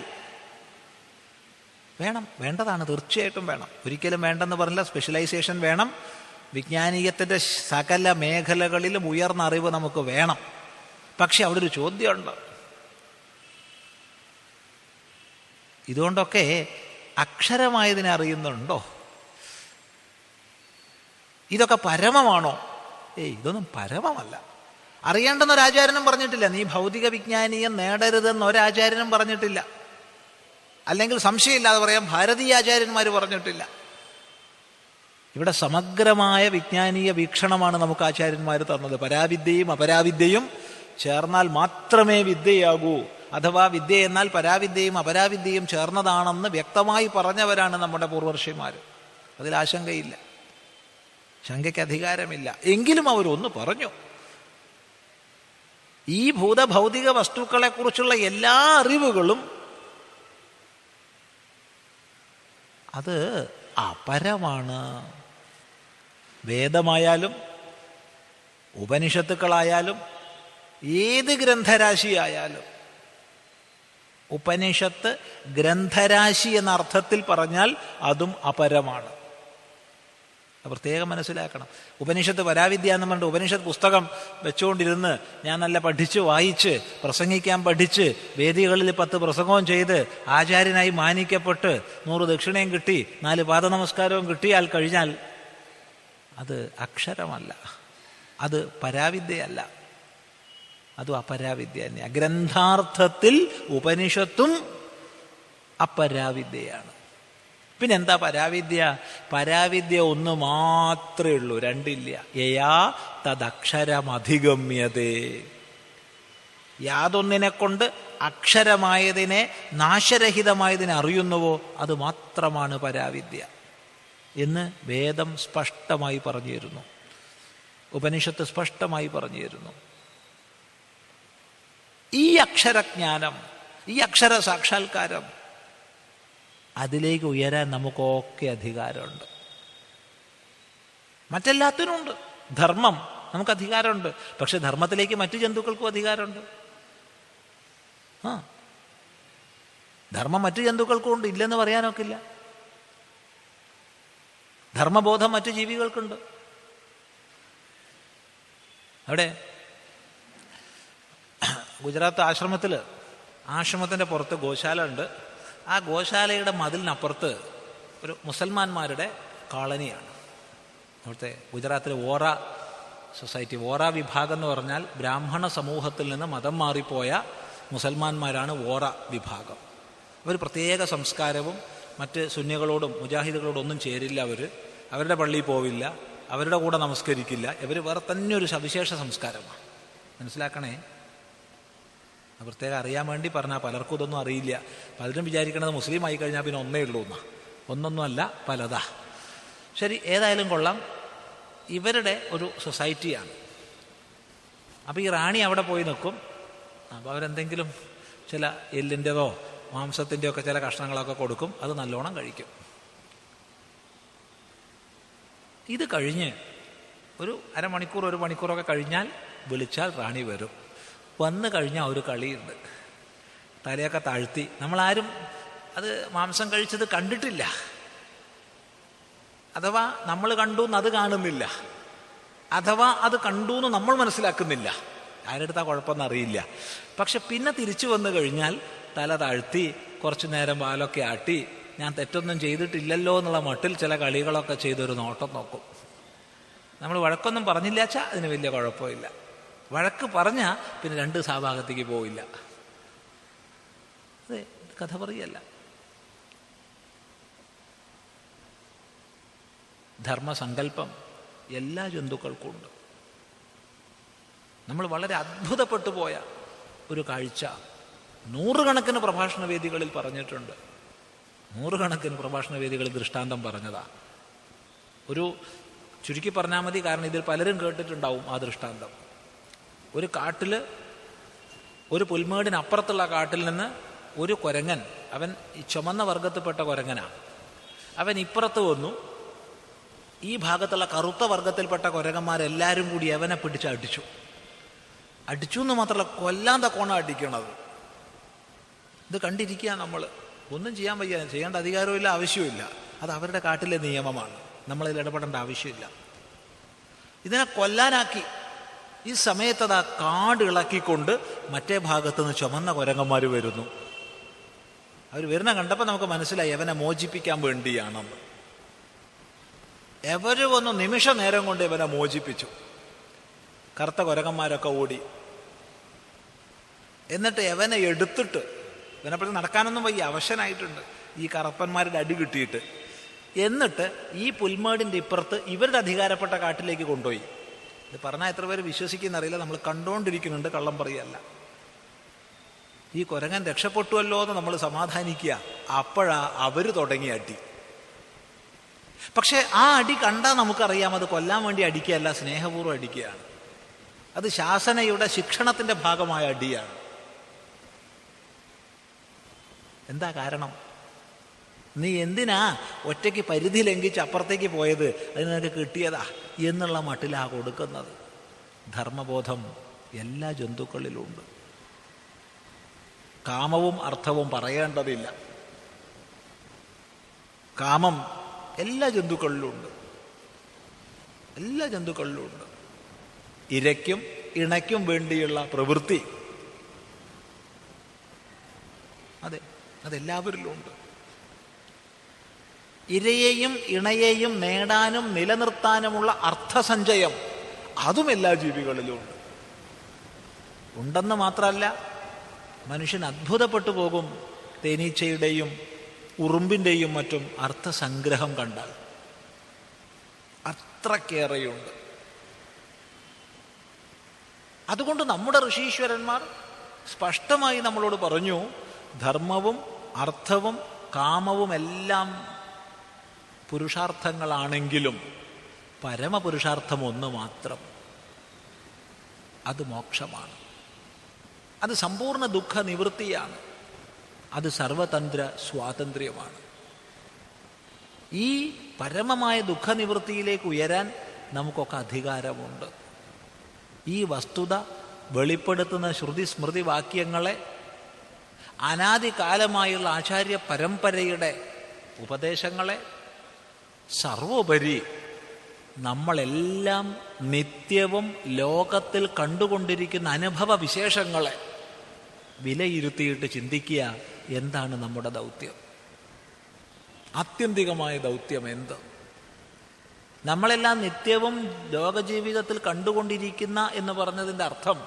വേണം വേണ്ടതാണ് തീർച്ചയായിട്ടും വേണം. ഒരിക്കലും വേണ്ടെന്ന് പറഞ്ഞില്ല സ്പെഷ്യലൈസേഷൻ വേണം. വിജ്ഞാനീയത്തിന്റെ സകല മേഖലകളിലും ഉയർന്ന അറിവ് നമുക്ക് വേണം. പക്ഷെ അവിടെ ഒരു ചോദ്യമുണ്ട്. ഇതുകൊണ്ടൊക്കെ അക്ഷരമായതിനെ അറിയുന്നുണ്ടോ? ഇതൊക്കെ പരമമാണോ? ഏയ് ഇതൊന്നും പരമമല്ല. അറിയേണ്ടെന്ന് ഒരാചാര്യനും പറഞ്ഞിട്ടില്ല. നീ ഭൗതിക വിജ്ഞാനീയം നേടരുതെന്ന് ഒരാചാര്യനും പറഞ്ഞിട്ടില്ല. അല്ലെങ്കിൽ സംശയമില്ലാതെ പറയാം ഭാരതീയ ആചാര്യന്മാർ പറഞ്ഞിട്ടില്ല. ഇവിടെ സമഗ്രമായ വിജ്ഞാനീയ വീക്ഷണമാണ് നമുക്ക് ആചാര്യന്മാർ തന്നത്. പരാവിദ്യയും അപരാവിദ്യയും ചേർന്നാൽ മാത്രമേ വിദ്യയാകൂ. അഥവാ വിദ്യ എന്നാൽ പരാവിദ്യയും അപരാവിദ്യയും ചേർന്നതാണെന്ന് വ്യക്തമായി പറഞ്ഞവരാണ് നമ്മുടെ പൂർവർഷിമാർ അതിൽ ആശങ്കയില്ല. ശങ്കയ്ക്ക് അധികാരമില്ല. എങ്കിലും അവരൊന്ന് പറഞ്ഞു. ഈ ഭൂതഭൗതിക വസ്തുക്കളെക്കുറിച്ചുള്ള എല്ലാ അറിവുകളും അത് അപരമാണ്. വേദമായാലും ഉപനിഷത്തുക്കളായാലും ഏത് ഗ്രന്ഥരാശിയായാലും ഉപനിഷത്ത് ഗ്രന്ഥരാശി എന്ന അർത്ഥത്തിൽ പറഞ്ഞാൽ അതും അപരമാണ്. പ്രത്യേകം മനസ്സിലാക്കണം. ഉപനിഷത്ത് പരാവിദ്യ എന്ന് പറഞ്ഞിട്ട് ഉപനിഷത്ത് പുസ്തകം വെച്ചുകൊണ്ടിരുന്ന് ഞാൻ നല്ല പഠിച്ച് വായിച്ച് പ്രസംഗിക്കാൻ പഠിച്ച് വേദികളിൽ പത്ത് പ്രസംഗവും ചെയ്ത് ആചാര്യനായി മാനിക്കപ്പെട്ട് നൂറ് ദക്ഷിണയും കിട്ടി നാല് പാദ നമസ്കാരവും കിട്ടിയാൽ കഴിഞ്ഞാൽ അത് അക്ഷരമല്ല. അത് പരാവിദ്യയല്ല. അതും അപരാവിദ്യ തന്നെ. ഗ്രന്ഥാർത്ഥത്തിൽ ഉപനിഷത്തും അപരാവിദ്യയാണ്. പിന്നെ എന്താ പരാവിദ്യ? പരാവിദ്യ ഒന്ന് മാത്രമേ ഉള്ളൂ രണ്ടില്ല. യയാ തദക്ഷരമധിഗമ്യതേ. യാതൊന്നിനെ കൊണ്ട് അക്ഷരമായതിനെ നാശരഹിതമായതിനെ അറിയുന്നുവോ അത് മാത്രമാണ് പരാവിദ്യ എന്ന് വേദം സ്പഷ്ടമായി പറഞ്ഞു തരുന്നു ഉപനിഷത്ത് സ്പഷ്ടമായി പറഞ്ഞു തരുന്നു ഈ അക്ഷരജ്ഞാനം ഈ അക്ഷര സാക്ഷാത്കാരം അതിലേക്ക് ഉയരാൻ നമുക്കൊക്കെ അധികാരമുണ്ട്. മറ്റെല്ലാത്തിനുമുണ്ട്. ധർമ്മം നമുക്ക് അധികാരമുണ്ട്. പക്ഷെ ധർമ്മത്തിലേക്ക് മറ്റു ജന്തുക്കൾക്കും അധികാരമുണ്ട്. ആ. ധർമ്മം മറ്റു ജന്തുക്കൾക്കും ഉണ്ട് ഇല്ലെന്ന് പറയാനൊക്കില്ല ധർമ്മബോധം മറ്റു ജീവികൾക്കുണ്ട്. അവിടെ ഗുജറാത്ത് ആശ്രമത്തിൽ ആശ്രമത്തിന്റെ പുറത്ത് ഗോശാല ഉണ്ട്. ആ ഗോശാലയുടെ മതിലിനപ്പുറത്ത് ഒരു മുസൽമാന്മാരുടെ കോളനിയാണ്. അവിടുത്തെ ഗുജറാത്തിലെ ഓറ സൊസൈറ്റി ഓറ വിഭാഗം എന്ന് പറഞ്ഞാൽ ബ്രാഹ്മണ സമൂഹത്തിൽ നിന്ന് മതം മാറിപ്പോയ മുസൽമാന്മാരാണ് ഓറ വിഭാഗം. അവർ പ്രത്യേക സംസ്കാരവും മറ്റ് സുന്യകളോടും മുജാഹിദുകളോടും ഒന്നും ചേരില്ല അവർ അവരുടെ പള്ളിയിൽ പോവില്ല അവരുടെ കൂടെ നമസ്കരിക്കില്ല. ഇവർ വേറെ തന്നെ ഒരു സവിശേഷ സംസ്കാരമാണ്. മനസ്സിലാക്കണേ? പ്രത്യേകം അറിയാൻ വേണ്ടി പറഞ്ഞാൽ പലർക്കും ഇതൊന്നും അറിയില്ല. പലരും വിചാരിക്കണത് മുസ്ലിം ആയി കഴിഞ്ഞാൽ പിന്നെ ഒന്നേ ഉള്ളൂ എന്നാ. ഒന്നൊന്നുമല്ല പലതാ. ശരി ഏതായാലും കൊള്ളാം. ഇവരുടെ ഒരു സൊസൈറ്റിയാണ്. അപ്പോൾ ഈ റാണി അവിടെ പോയി നിൽക്കും. അപ്പോൾ അവരെന്തെങ്കിലും ചില എല്ലിന്റെതോ മാംസത്തിന്റെയോ ഒക്കെ ചില കഷ്ണങ്ങളൊക്കെ കൊടുക്കും. അത് നല്ലോണം കഴിക്കും. ഇത് കഴിഞ്ഞ് ഒരു അരമണിക്കൂർ ഒരു മണിക്കൂറൊക്കെ കഴിഞ്ഞാൽ വിളിച്ചാൽ റാണി വരും. വന്നു കഴിഞ്ഞാൽ ഒരു കളിയുണ്ട്. തലയൊക്കെ താഴ്ത്തി. നമ്മളാരും അത് മാംസം കഴിച്ചത് കണ്ടിട്ടില്ല. അഥവാ നമ്മൾ കണ്ടു എന്ന് അത് കാണുന്നില്ല. അഥവാ അത് കണ്ടു എന്ന് നമ്മൾ മനസ്സിലാക്കുന്നില്ല. ആരെടുത്താ കുഴപ്പമൊന്നും അറിയില്ല. പക്ഷെ പിന്നെ തിരിച്ചു വന്നു കഴിഞ്ഞാൽ തല താഴ്ത്തി കുറച്ചു നേരം വാലൊക്കെ ആട്ടി ഞാൻ തെറ്റൊന്നും ചെയ്തിട്ടില്ലല്ലോ എന്നുള്ള മട്ടിൽ ചില കളികളൊക്കെ ചെയ്തൊരു നോട്ടം നോക്കും. നമ്മൾ വഴക്കൊന്നും പറഞ്ഞില്ലാച്ചാൽ അതിന് വലിയ കുഴപ്പമില്ല. വഴക്ക് പറഞ്ഞാൽ പിന്നെ രണ്ട് സാഭാഗത്തേക്ക് പോവില്ല. അതെ കഥ പറയല്ല. ധർമ്മസങ്കല്പം എല്ലാ ജന്തുക്കൾക്കും ഉണ്ട് നമ്മൾ വളരെ അത്ഭുതപ്പെട്ടു പോയ ഒരു കാഴ്ച നൂറുകണക്കിന് പ്രഭാഷണ വേദികളിൽ പറഞ്ഞിട്ടുണ്ട്. നൂറുകണക്കിന് പ്രഭാഷണ വേദികളിൽ ദൃഷ്ടാന്തം പറഞ്ഞതാ. ഒരു ചുരുക്കി പറഞ്ഞാൽ മതി കാരണം ഇതിൽ പലരും കേട്ടിട്ടുണ്ടാവും ആ ദൃഷ്ടാന്തം. ഒരു കാട്ടിൽ ഒരു പുൽമേടിനപ്പുറത്തുള്ള കാട്ടിൽ നിന്ന് ഒരു കുരങ്ങൻ അവൻ ചുമന്ന വർഗത്തിൽപ്പെട്ട കൊരങ്ങനാണ് അവൻ ഇപ്പുറത്ത് വന്നു. ഈ ഭാഗത്തുള്ള കറുത്ത വർഗത്തിൽപ്പെട്ട കുരങ്ങന്മാരെല്ലാവരും കൂടി അവനെ പിടിച്ച് അടിച്ചു. അടിച്ചു എന്ന് മാത്രമല്ല കൊല്ലാൻ തക്കോണം അടിക്കണത്. ഇത് കണ്ടിരിക്കുക നമ്മൾ. ഒന്നും ചെയ്യാൻ വയ്യ. ചെയ്യേണ്ട അധികാരമില്ല ആവശ്യമില്ല അത് അവരുടെ കാട്ടിലെ നിയമമാണ്. നമ്മളതിൽ ഇടപെടേണ്ട ആവശ്യമില്ല. ഇതിനെ കൊല്ലാനാക്കി ഈ സമയത്ത് ആ കാട് ഇളക്കിക്കൊണ്ട് മറ്റേ ഭാഗത്തു നിന്ന് ചുമന്ന കുരങ്ങന്മാർ വരുന്നു. അവർ വരുന്ന കണ്ടപ്പോൾ നമുക്ക് മനസ്സിലായി അവനെ മോചിപ്പിക്കാൻ വേണ്ടിയാണെന്ന് എവര് വന്നു നിമിഷ നേരം കൊണ്ട് ഇവനെ മോചിപ്പിച്ചു. കറുത്ത കുരങ്ങന്മാരൊക്കെ ഓടി. എന്നിട്ട് എവനെ എടുത്തിട്ട് ഇവനെപ്പോഴും നടക്കാനൊന്നും വയ്യ അവശനായിട്ടുണ്ട്. ഈ കറപ്പന്മാരുടെ അടി കിട്ടിയിട്ട്. എന്നിട്ട് ഈ പുൽമേടിന്റെ ഇപ്പുറത്ത് ഇവരുടെ അധികാരപ്പെട്ട കാട്ടിലേക്ക് കൊണ്ടുപോയി. ഇത് പറഞ്ഞാൽ എത്ര പേര് വിശ്വസിക്കുന്നറിയില്ല നമ്മൾ കണ്ടുകൊണ്ടിരിക്കുന്നുണ്ട് കള്ളം പറയല്ല. ഈ കുരങ്ങൻ രക്ഷപ്പെട്ടുവല്ലോ എന്ന് നമ്മൾ സമാധാനിക്കുക. അപ്പോഴാ അവർ തുടങ്ങി അടി. പക്ഷെ ആ അടി കണ്ടാൽ നമുക്കറിയാം അത് കൊല്ലാൻ വേണ്ടി അടിക്കുകയല്ല സ്നേഹപൂർവം അടിക്കുകയാണ്. അത് ശാസനയുടെ ശിക്ഷണത്തിന്റെ ഭാഗമായ അടിയാണ്. എന്താ കാരണം? നീ എന്തിനാ ഒറ്റയ്ക്ക് പരിധി ലംഘിച്ച് അപ്പുറത്തേക്ക് പോയത്? അത് നിനക്ക് കിട്ടിയതാ. എന്നുള്ള മട്ടിലാണ് കൊടുക്കുന്നത്. ധർമ്മബോധം എല്ലാ ജന്തുക്കളിലുമുണ്ട് കാമവും അർത്ഥവും പറയേണ്ടതില്ല. കാമം എല്ലാ ജന്തുക്കളിലുമുണ്ട് എല്ലാ ജന്തുക്കളിലുമുണ്ട് ഇരയ്ക്കും ഇണയ്ക്കും വേണ്ടിയുള്ള പ്രവൃത്തി. അതെ അതെല്ലാവരിലുമുണ്ട്. ഇരയെയും ഇണയെയും നേടാനും നിലനിർത്താനുമുള്ള അർത്ഥസഞ്ചയം അതും എല്ലാ ജീവികളിലും ഉണ്ട്. ഉണ്ടെന്ന് മാത്രമല്ല മനുഷ്യൻ അത്ഭുതപ്പെട്ടു പോകും തേനീച്ചയുടെയും ഉറുമ്പിന്റെയും മറ്റും അർത്ഥസംഗ്രഹം കണ്ടാൽ. അത്രക്കേറെയുണ്ട്. അതുകൊണ്ട് നമ്മുടെ ഋഷീശ്വരന്മാർ സ്പഷ്ടമായി നമ്മളോട് പറഞ്ഞു ധർമ്മവും അർത്ഥവും കാമവും എല്ലാം പുരുഷാർത്ഥങ്ങളാണെങ്കിലും പരമപുരുഷാർത്ഥം ഒന്ന് മാത്രം. അത് മോക്ഷമാണ്. അത് സമ്പൂർണ ദുഃഖ നിവൃത്തിയാണ് അത് സർവതന്ത്ര സ്വാതന്ത്ര്യമാണ്. ഈ പരമമായ ദുഃഖനിവൃത്തിയിലേക്ക് ഉയരാൻ നമുക്കൊക്കെ അധികാരമുണ്ട്. ഈ വസ്തുത വെളിപ്പെടുത്തുന്ന ശ്രുതി സ്മൃതി വാക്യങ്ങളെ അനാദികാലമായുള്ള ആചാര്യ പരമ്പരയുടെ ഉപദേശങ്ങളെ സർവോപരി നമ്മളെല്ലാം നിത്യവും ലോകത്തിൽ കണ്ടുകൊണ്ടിരിക്കുന്ന അനുഭവ വിശേഷങ്ങളെ വിലയിരുത്തിയിട്ട് ചിന്തിക്കുക എന്താണ് നമ്മുടെ ദൗത്യം? ആത്യന്തികമായ ദൗത്യം എന്ത്? നമ്മളെല്ലാം നിത്യവും ലോകജീവിതത്തിൽ കണ്ടുകൊണ്ടിരിക്കുന്ന എന്ന് പറഞ്ഞതിന്റെ അർത്ഥം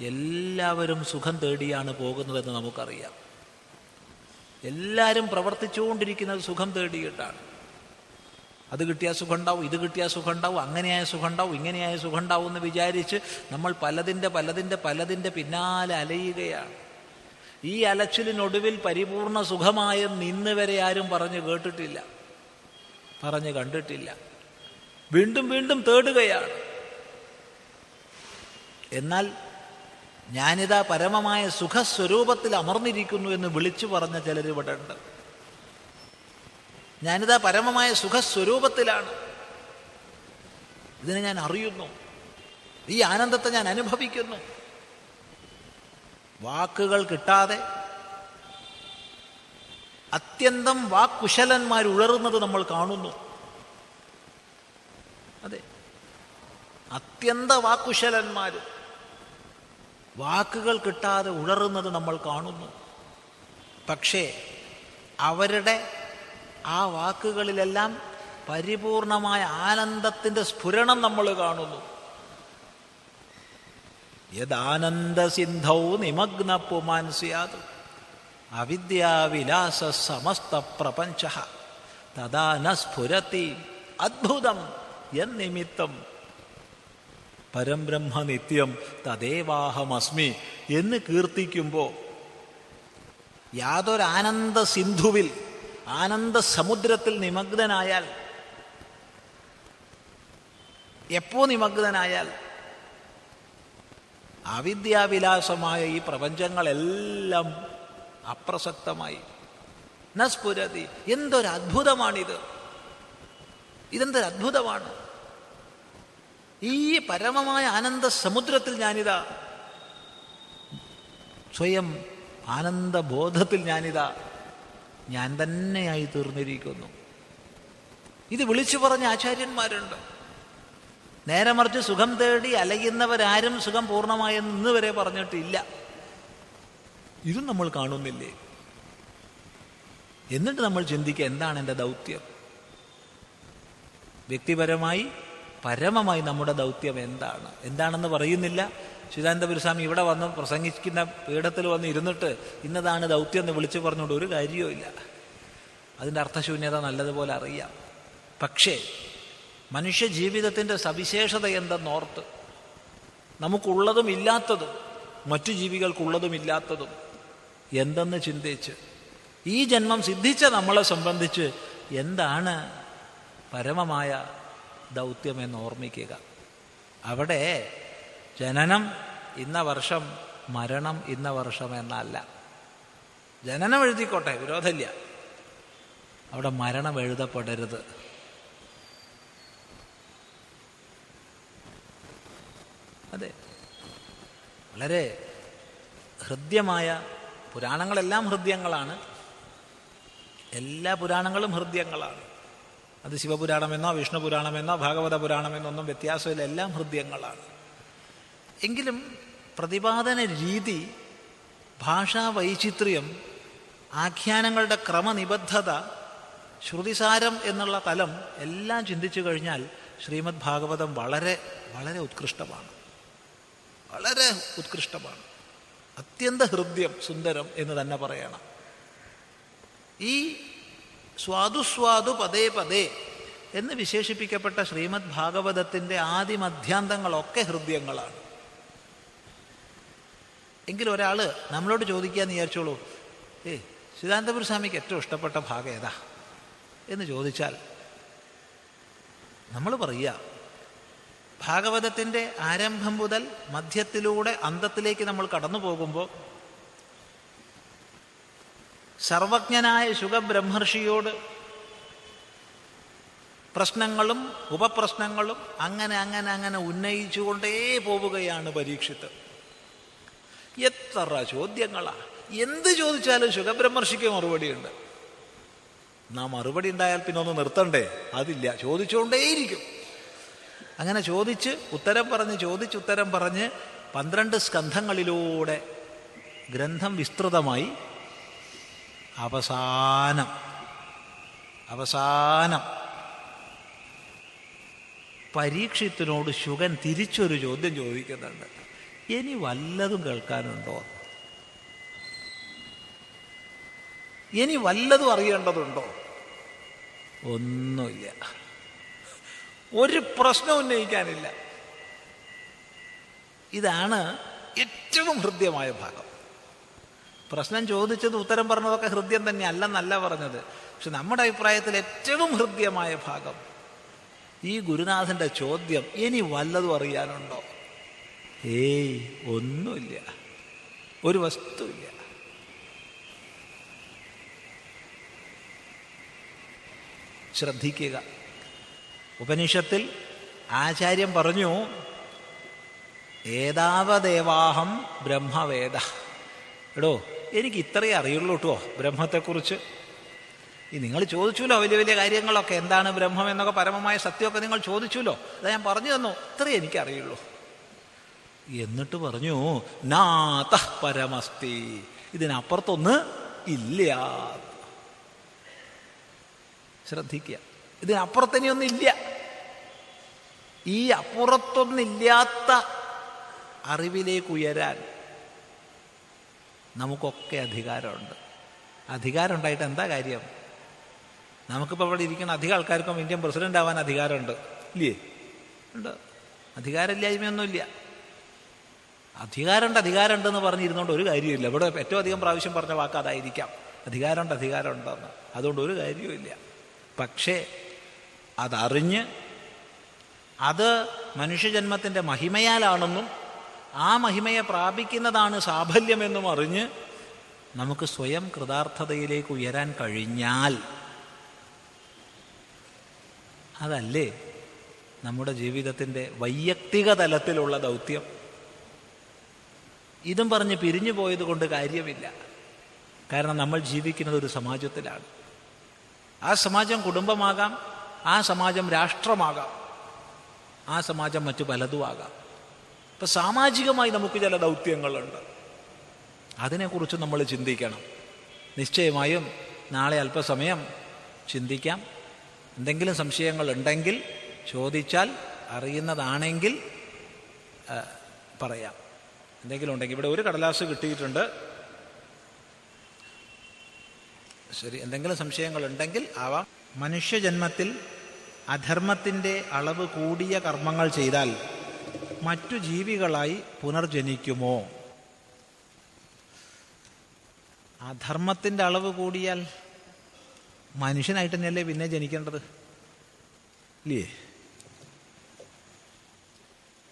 എല്ലാവരും സുഖം തേടിയാണ് പോകുന്നതെന്ന് നമുക്കറിയാം. എല്ലാവരും പ്രവർത്തിച്ചുകൊണ്ടിരിക്കുന്നത് സുഖം തേടിയിട്ടാണ്. അത് കിട്ടിയാൽ സുഖം ഉണ്ടാവും ഇത് കിട്ടിയാൽ സുഖം ഉണ്ടാവും അങ്ങനെയായ സുഖം ഉണ്ടാവും ഇങ്ങനെയായ സുഖം ഉണ്ടാവും എന്ന് വിചാരിച്ച് നമ്മൾ പലതിന്റെ പലതിന്റെ പലതിന്റെ പിന്നാലെ അലയുകയാണ്. ഈ അലച്ചിലിനൊടുവിൽ പരിപൂർണ സുഖമായ നിന്ന് വരെ ആരും പറഞ്ഞു കേട്ടിട്ടില്ല പറഞ്ഞു കണ്ടിട്ടില്ല. വീണ്ടും വീണ്ടും തേടുകയാണ്. എന്നാൽ ഞാനിതാ പരമമായ സുഖസ്വരൂപത്തിൽ അമർന്നിരിക്കുന്നു എന്ന് വിളിച്ചു പറഞ്ഞ ചിലരിവിടെ ഉണ്ട് ഞാനിതാ പരമമായ സുഖസ്വരൂപത്തിലാണ്. ഇതിനെ ഞാൻ അറിയുന്നു. ഈ ആനന്ദത്തെ ഞാൻ അനുഭവിക്കുന്നു. വാക്കുകൾ കിട്ടാതെ അത്യന്തം വാക്കുശലന്മാർ ഉഴറുന്നത് നമ്മൾ കാണുന്നു. അതെ. അത്യന്ത വാക്കുശലന്മാർ വാക്കുകൾ കിട്ടാതെ ഉഴറുന്നത് നമ്മൾ കാണുന്നു. പക്ഷേ അവരുടെ ആ വാക്കുകളിലെല്ലാം പരിപൂർണമായ ആനന്ദത്തിന്റെ സ്ഫുരണം നമ്മൾ കാണുന്നു. യദാനന്ദ സിന്ധൗ നിമഗ്ന പുമാൻ സ്യാത് അവിദ്യാവിലാസ സമസ്ത പ്രപഞ്ച. തഥാ ന സ്ഫുരത്തി അദ്ഭുതം എന്നിമിത്തം. പരംബ്രഹ്മ നിത്യം തദേവാഹമസ്മി എന്ന് കീർത്തിക്കുമ്പോൾ യാതൊരു ആനന്ദ സിന്ധുവിൽ ആനന്ദ സമുദ്രത്തിൽ നിമഗ്നനായാൽ എപ്പോ നിമഗ്നനായാൽ അവിദ്യാവിലാസമായ ഈ പ്രപഞ്ചങ്ങളെല്ലാം അപ്രസക്തമായി. നസ്ഫുരതി എന്തൊരു അത്ഭുതമാണിത് ഇതെന്തൊരു അത്ഭുതമാണ് ഈ പരമമായ ആനന്ദ സമുദ്രത്തിൽ ഞാനിതാ. സ്വയം ആനന്ദബോധത്തിൽ ഞാനിതാ. ഞാൻ തന്നെയായി തീർന്നിരിക്കുന്നു. ഇത് വിളിച്ചു പറഞ്ഞ ആചാര്യന്മാരുണ്ട്. നേരെ മറിച്ച് സുഖം തേടി അലയുന്നവരാരും സുഖം പൂർണമായെന്ന് ഇന്ന് വരെ പറഞ്ഞിട്ടില്ല. ഇതും നമ്മൾ കാണുന്നില്ലേ? എന്നിട്ട് നമ്മൾ ചിന്തിക്കുക എന്താണ് എന്റെ ദൗത്യം? വ്യക്തിപരമായി പരമമായി നമ്മുടെ ദൗത്യം എന്താണ്? എന്താണെന്ന് പറയുന്നില്ല. ചിദാനന്ദപുരസ്വാമി ഇവിടെ വന്ന് പ്രസംഗിക്കുന്ന പീഠത്തിൽ വന്ന് ഇരുന്നിട്ട് ഇന്നതാണ് ദൗത്യം എന്ന് വിളിച്ചു പറഞ്ഞുകൊണ്ട് ഒരു കാര്യവുമില്ല അതിന്റെ അർത്ഥശൂന്യത നല്ലതുപോലെ അറിയാം. പക്ഷേ മനുഷ്യ ജീവിതത്തിന്റെ സവിശേഷത എന്തെന്നോർത്ത് നമുക്കുള്ളതും ഇല്ലാത്തതും മറ്റു ജീവികൾക്കുള്ളതും ഇല്ലാത്തതും എന്തെന്ന് ചിന്തിച്ച് ഈ ജന്മം സിദ്ധിച്ച നമ്മളെ സംബന്ധിച്ച് എന്താണ് പരമമായ ദൗത്യമെന്ന് ഓർമ്മിക്കുക. അവിടെ ജനനം ഇന്ന വർഷം മരണം ഇന്ന വർഷം എന്നല്ല. ജനനം എഴുതിക്കോട്ടെ വിരോധമില്ല. അവിടെ മരണം എഴുതപ്പെടരുത്. അതെ. വളരെ ഹൃദ്യമായ പുരാണങ്ങളെല്ലാം ഹൃദ്യങ്ങളാണ്. എല്ലാ പുരാണങ്ങളും ഹൃദ്യങ്ങളാണ്. അത് ശിവപുരാണമെന്നോ വിഷ്ണു പുരാണമെന്നോ ഭാഗവത പുരാണമെന്നോ ഒന്നും വ്യത്യാസമില്ല. എല്ലാം ഹൃദ്യങ്ങളാണ്. എങ്കിലും പ്രതിപാദന രീതി ഭാഷാ വൈചിത്ര്യം ആഖ്യാനങ്ങളുടെ ക്രമനിബദ്ധത ശ്രുതിസാരം എന്നുള്ള തലം എല്ലാം ചിന്തിച്ചു കഴിഞ്ഞാൽ ശ്രീമദ് ഭാഗവതം വളരെ വളരെ ഉത്കൃഷ്ടമാണ്. വളരെ ഉത്കൃഷ്ടമാണ്. അത്യന്ത ഹൃദ്യം സുന്ദരം എന്ന് തന്നെ പറയണം. ഈ സ്വാദുസ്വാദു പദേ പദേ എന്ന് വിശേഷിപ്പിക്കപ്പെട്ട ശ്രീമദ് ഭാഗവതത്തിന്റെ ആദിമധ്യാന്തങ്ങളൊക്കെ ഹൃദയങ്ങളാണ്. എങ്കിലും ഒരാൾ നമ്മളോട് ചോദിക്കാന്ന് വിചാരിച്ചോളൂ ഏ സിദ്ധാന്തപുര സ്വാമിക്ക് ഏറ്റവും ഇഷ്ടപ്പെട്ട ഭാഗം ഏതാ? എന്ന് ചോദിച്ചാൽ നമ്മൾ പറയുക ഭാഗവതത്തിന്റെ ആരംഭം മുതൽ മധ്യത്തിലൂടെ അന്തത്തിലേക്ക് നമ്മൾ കടന്നു പോകുമ്പോൾ സർവജ്ഞനായ ശുഖബ്രഹ്മർഷിയോട് പ്രശ്നങ്ങളും ഉപപ്രശ്നങ്ങളും അങ്ങനെ അങ്ങനെ അങ്ങനെ ഉന്നയിച്ചുകൊണ്ടേ പോവുകയാണ് പരീക്ഷിത്ത്. എത്ര ചോദ്യങ്ങളാണ് എന്ത് ചോദിച്ചാലും ശുഖബ്രഹ്മർഷിക്ക് മറുപടിയുണ്ട്. നാ മറുപടി ഉണ്ടായാൽ പിന്നെ ഒന്ന് നിർത്തണ്ടേ? അതില്ല. ചോദിച്ചുകൊണ്ടേയിരിക്കും. അങ്ങനെ ചോദിച്ച് ഉത്തരം പറഞ്ഞ് ചോദിച്ച് ഉത്തരം പറഞ്ഞ് പന്ത്രണ്ട് സ്കന്ധങ്ങളിലൂടെ ഗ്രന്ഥം വിസ്തൃതമായി അവസാനം. അവസാനം. പരീക്ഷത്തിനോട് ശുഗൻ തിരിച്ചൊരു ചോദ്യം ചോദിക്കുന്നുണ്ട്. ഇനി വല്ലതും കേൾക്കാനുണ്ടോ? ഇനി വല്ലതും അറിയേണ്ടതുണ്ടോ? ഒന്നുമില്ല. ഒരു പ്രശ്നം ഉന്നയിക്കാനില്ല. ഇതാണ് ഏറ്റവും ഹൃദ്യമായ ഭാഗം. പ്രശ്നം ചോദിച്ചത് ഉത്തരം പറഞ്ഞതൊക്കെ ഹൃദ്യം തന്നെ അല്ലെന്നല്ല പറഞ്ഞത്. പക്ഷെ നമ്മുടെ അഭിപ്രായത്തിൽ ഏറ്റവും ഹൃദ്യമായ ഭാഗം ഈ ഗുരുനാഥന്റെ ചോദ്യം ഇനി വല്ലതും അറിയാനുണ്ടോ? ഏയ് ഒന്നുമില്ല. ഒരു വസ്തുവില്ല. ശ്രദ്ധിക്കുക. ഉപനിഷത്തിൽ ആചാര്യം പറഞ്ഞു ഏതാവദേവാഹം ബ്രഹ്മവേദ. എടോ എനിക്ക് ഇത്രയേ അറിയുള്ളൂ കേട്ടോ ബ്രഹ്മത്തെക്കുറിച്ച്. ഈ നിങ്ങൾ ചോദിച്ചുല്ലോ വലിയ വലിയ കാര്യങ്ങളൊക്കെ? എന്താണ് ബ്രഹ്മം എന്നൊക്കെ പരമമായ സത്യമൊക്കെ നിങ്ങൾ ചോദിച്ചുല്ലോ അത് ഞാൻ പറഞ്ഞു തന്നു. ഇത്രയേ എനിക്കറിയുള്ളൂ എന്നിട്ട് പറഞ്ഞു നാത പരമസ്തി ഇതിനപ്പുറത്തൊന്ന് ഇല്ല. ശ്രദ്ധിക്കുക. ഇതിനപ്പുറത്തിനി ഇല്ല ഈ അപ്പുറത്തൊന്നില്ലാത്ത അറിവിലേക്ക് ഉയരാൻ നമുക്കൊക്കെ അധികാരമുണ്ട്. അധികാരം ഉണ്ടായിട്ട് എന്താ കാര്യം? നമുക്കിപ്പോൾ അവിടെ ഇരിക്കുന്ന അധികം ആൾക്കാർക്കും ഇന്ത്യൻ പ്രസിഡന്റ് ആവാൻ അധികാരമുണ്ട്. ഇല്ലേ? ഉണ്ട്. അധികാരമില്ലായ്മയൊന്നുമില്ല. അധികാരമുണ്ട് അധികാരമുണ്ടെന്ന് പറഞ്ഞിരുന്നുകൊണ്ട് ഒരു കാര്യമില്ല ഇവിടെ ഏറ്റവും അധികം പ്രാവശ്യം പറഞ്ഞ വാക്ക് അതായിരിക്കാം. അധികാരമുണ്ട് അധികാരമുണ്ടെന്ന്. അതുകൊണ്ട് ഒരു കാര്യവുമില്ല. പക്ഷേ അതറിഞ്ഞ് അത് മനുഷ്യജന്മത്തിന്റെ മഹിമയാലാണെന്നും ആ മഹിമയെ പ്രാപിക്കുന്നതാണ് സാഫല്യമെന്നും അറിഞ്ഞ് നമുക്ക് സ്വയം കൃതാർത്ഥതയിലേക്ക് ഉയരാൻ കഴിഞ്ഞാൽ അതല്ലേ നമ്മുടെ ജീവിതത്തിന്റെ വൈയക്തിക തലത്തിലുള്ള ദൗത്യം? ഇതും പറഞ്ഞ് പിരിഞ്ഞു പോയത് കൊണ്ട് കാര്യമില്ല. കാരണം നമ്മൾ ജീവിക്കുന്നത് ഒരു സമാജത്തിലാണ്. ആ സമാജം കുടുംബമാകാം ആ സമാജം രാഷ്ട്രമാകാം ആ സമാജം മറ്റു പലതുമാകാം ഇപ്പം സാമാജികമായി നമുക്ക് ചില ദൗത്യങ്ങളുണ്ട്. അതിനെക്കുറിച്ച് നമ്മൾ ചിന്തിക്കണം. നിശ്ചയമായും നാളെ അല്പസമയം ചിന്തിക്കാം. എന്തെങ്കിലും സംശയങ്ങൾ ഉണ്ടെങ്കിൽ ചോദിച്ചാൽ അറിയുന്നതാണെങ്കിൽ പറയാം. എന്തെങ്കിലും ഉണ്ടെങ്കിൽ ഇവിടെ ഒരു കടലാസ് കിട്ടിയിട്ടുണ്ട്. ശരി എന്തെങ്കിലും സംശയങ്ങൾ ഉണ്ടെങ്കിൽ ആവാം. മനുഷ്യജന്മത്തിൽ അധർമ്മത്തിന്റെ അളവ് കൂടിയ കർമ്മങ്ങൾ ചെയ്താൽ മറ്റു ജീവികളായി പുനർജനിക്കുമോ? ആ അധർമ്മത്തിന്റെ അളവ് കൂടിയാൽ മനുഷ്യനായിട്ട് തന്നെയല്ലേ പിന്നെ ജനിക്കേണ്ടത്? ഇല്ലേ?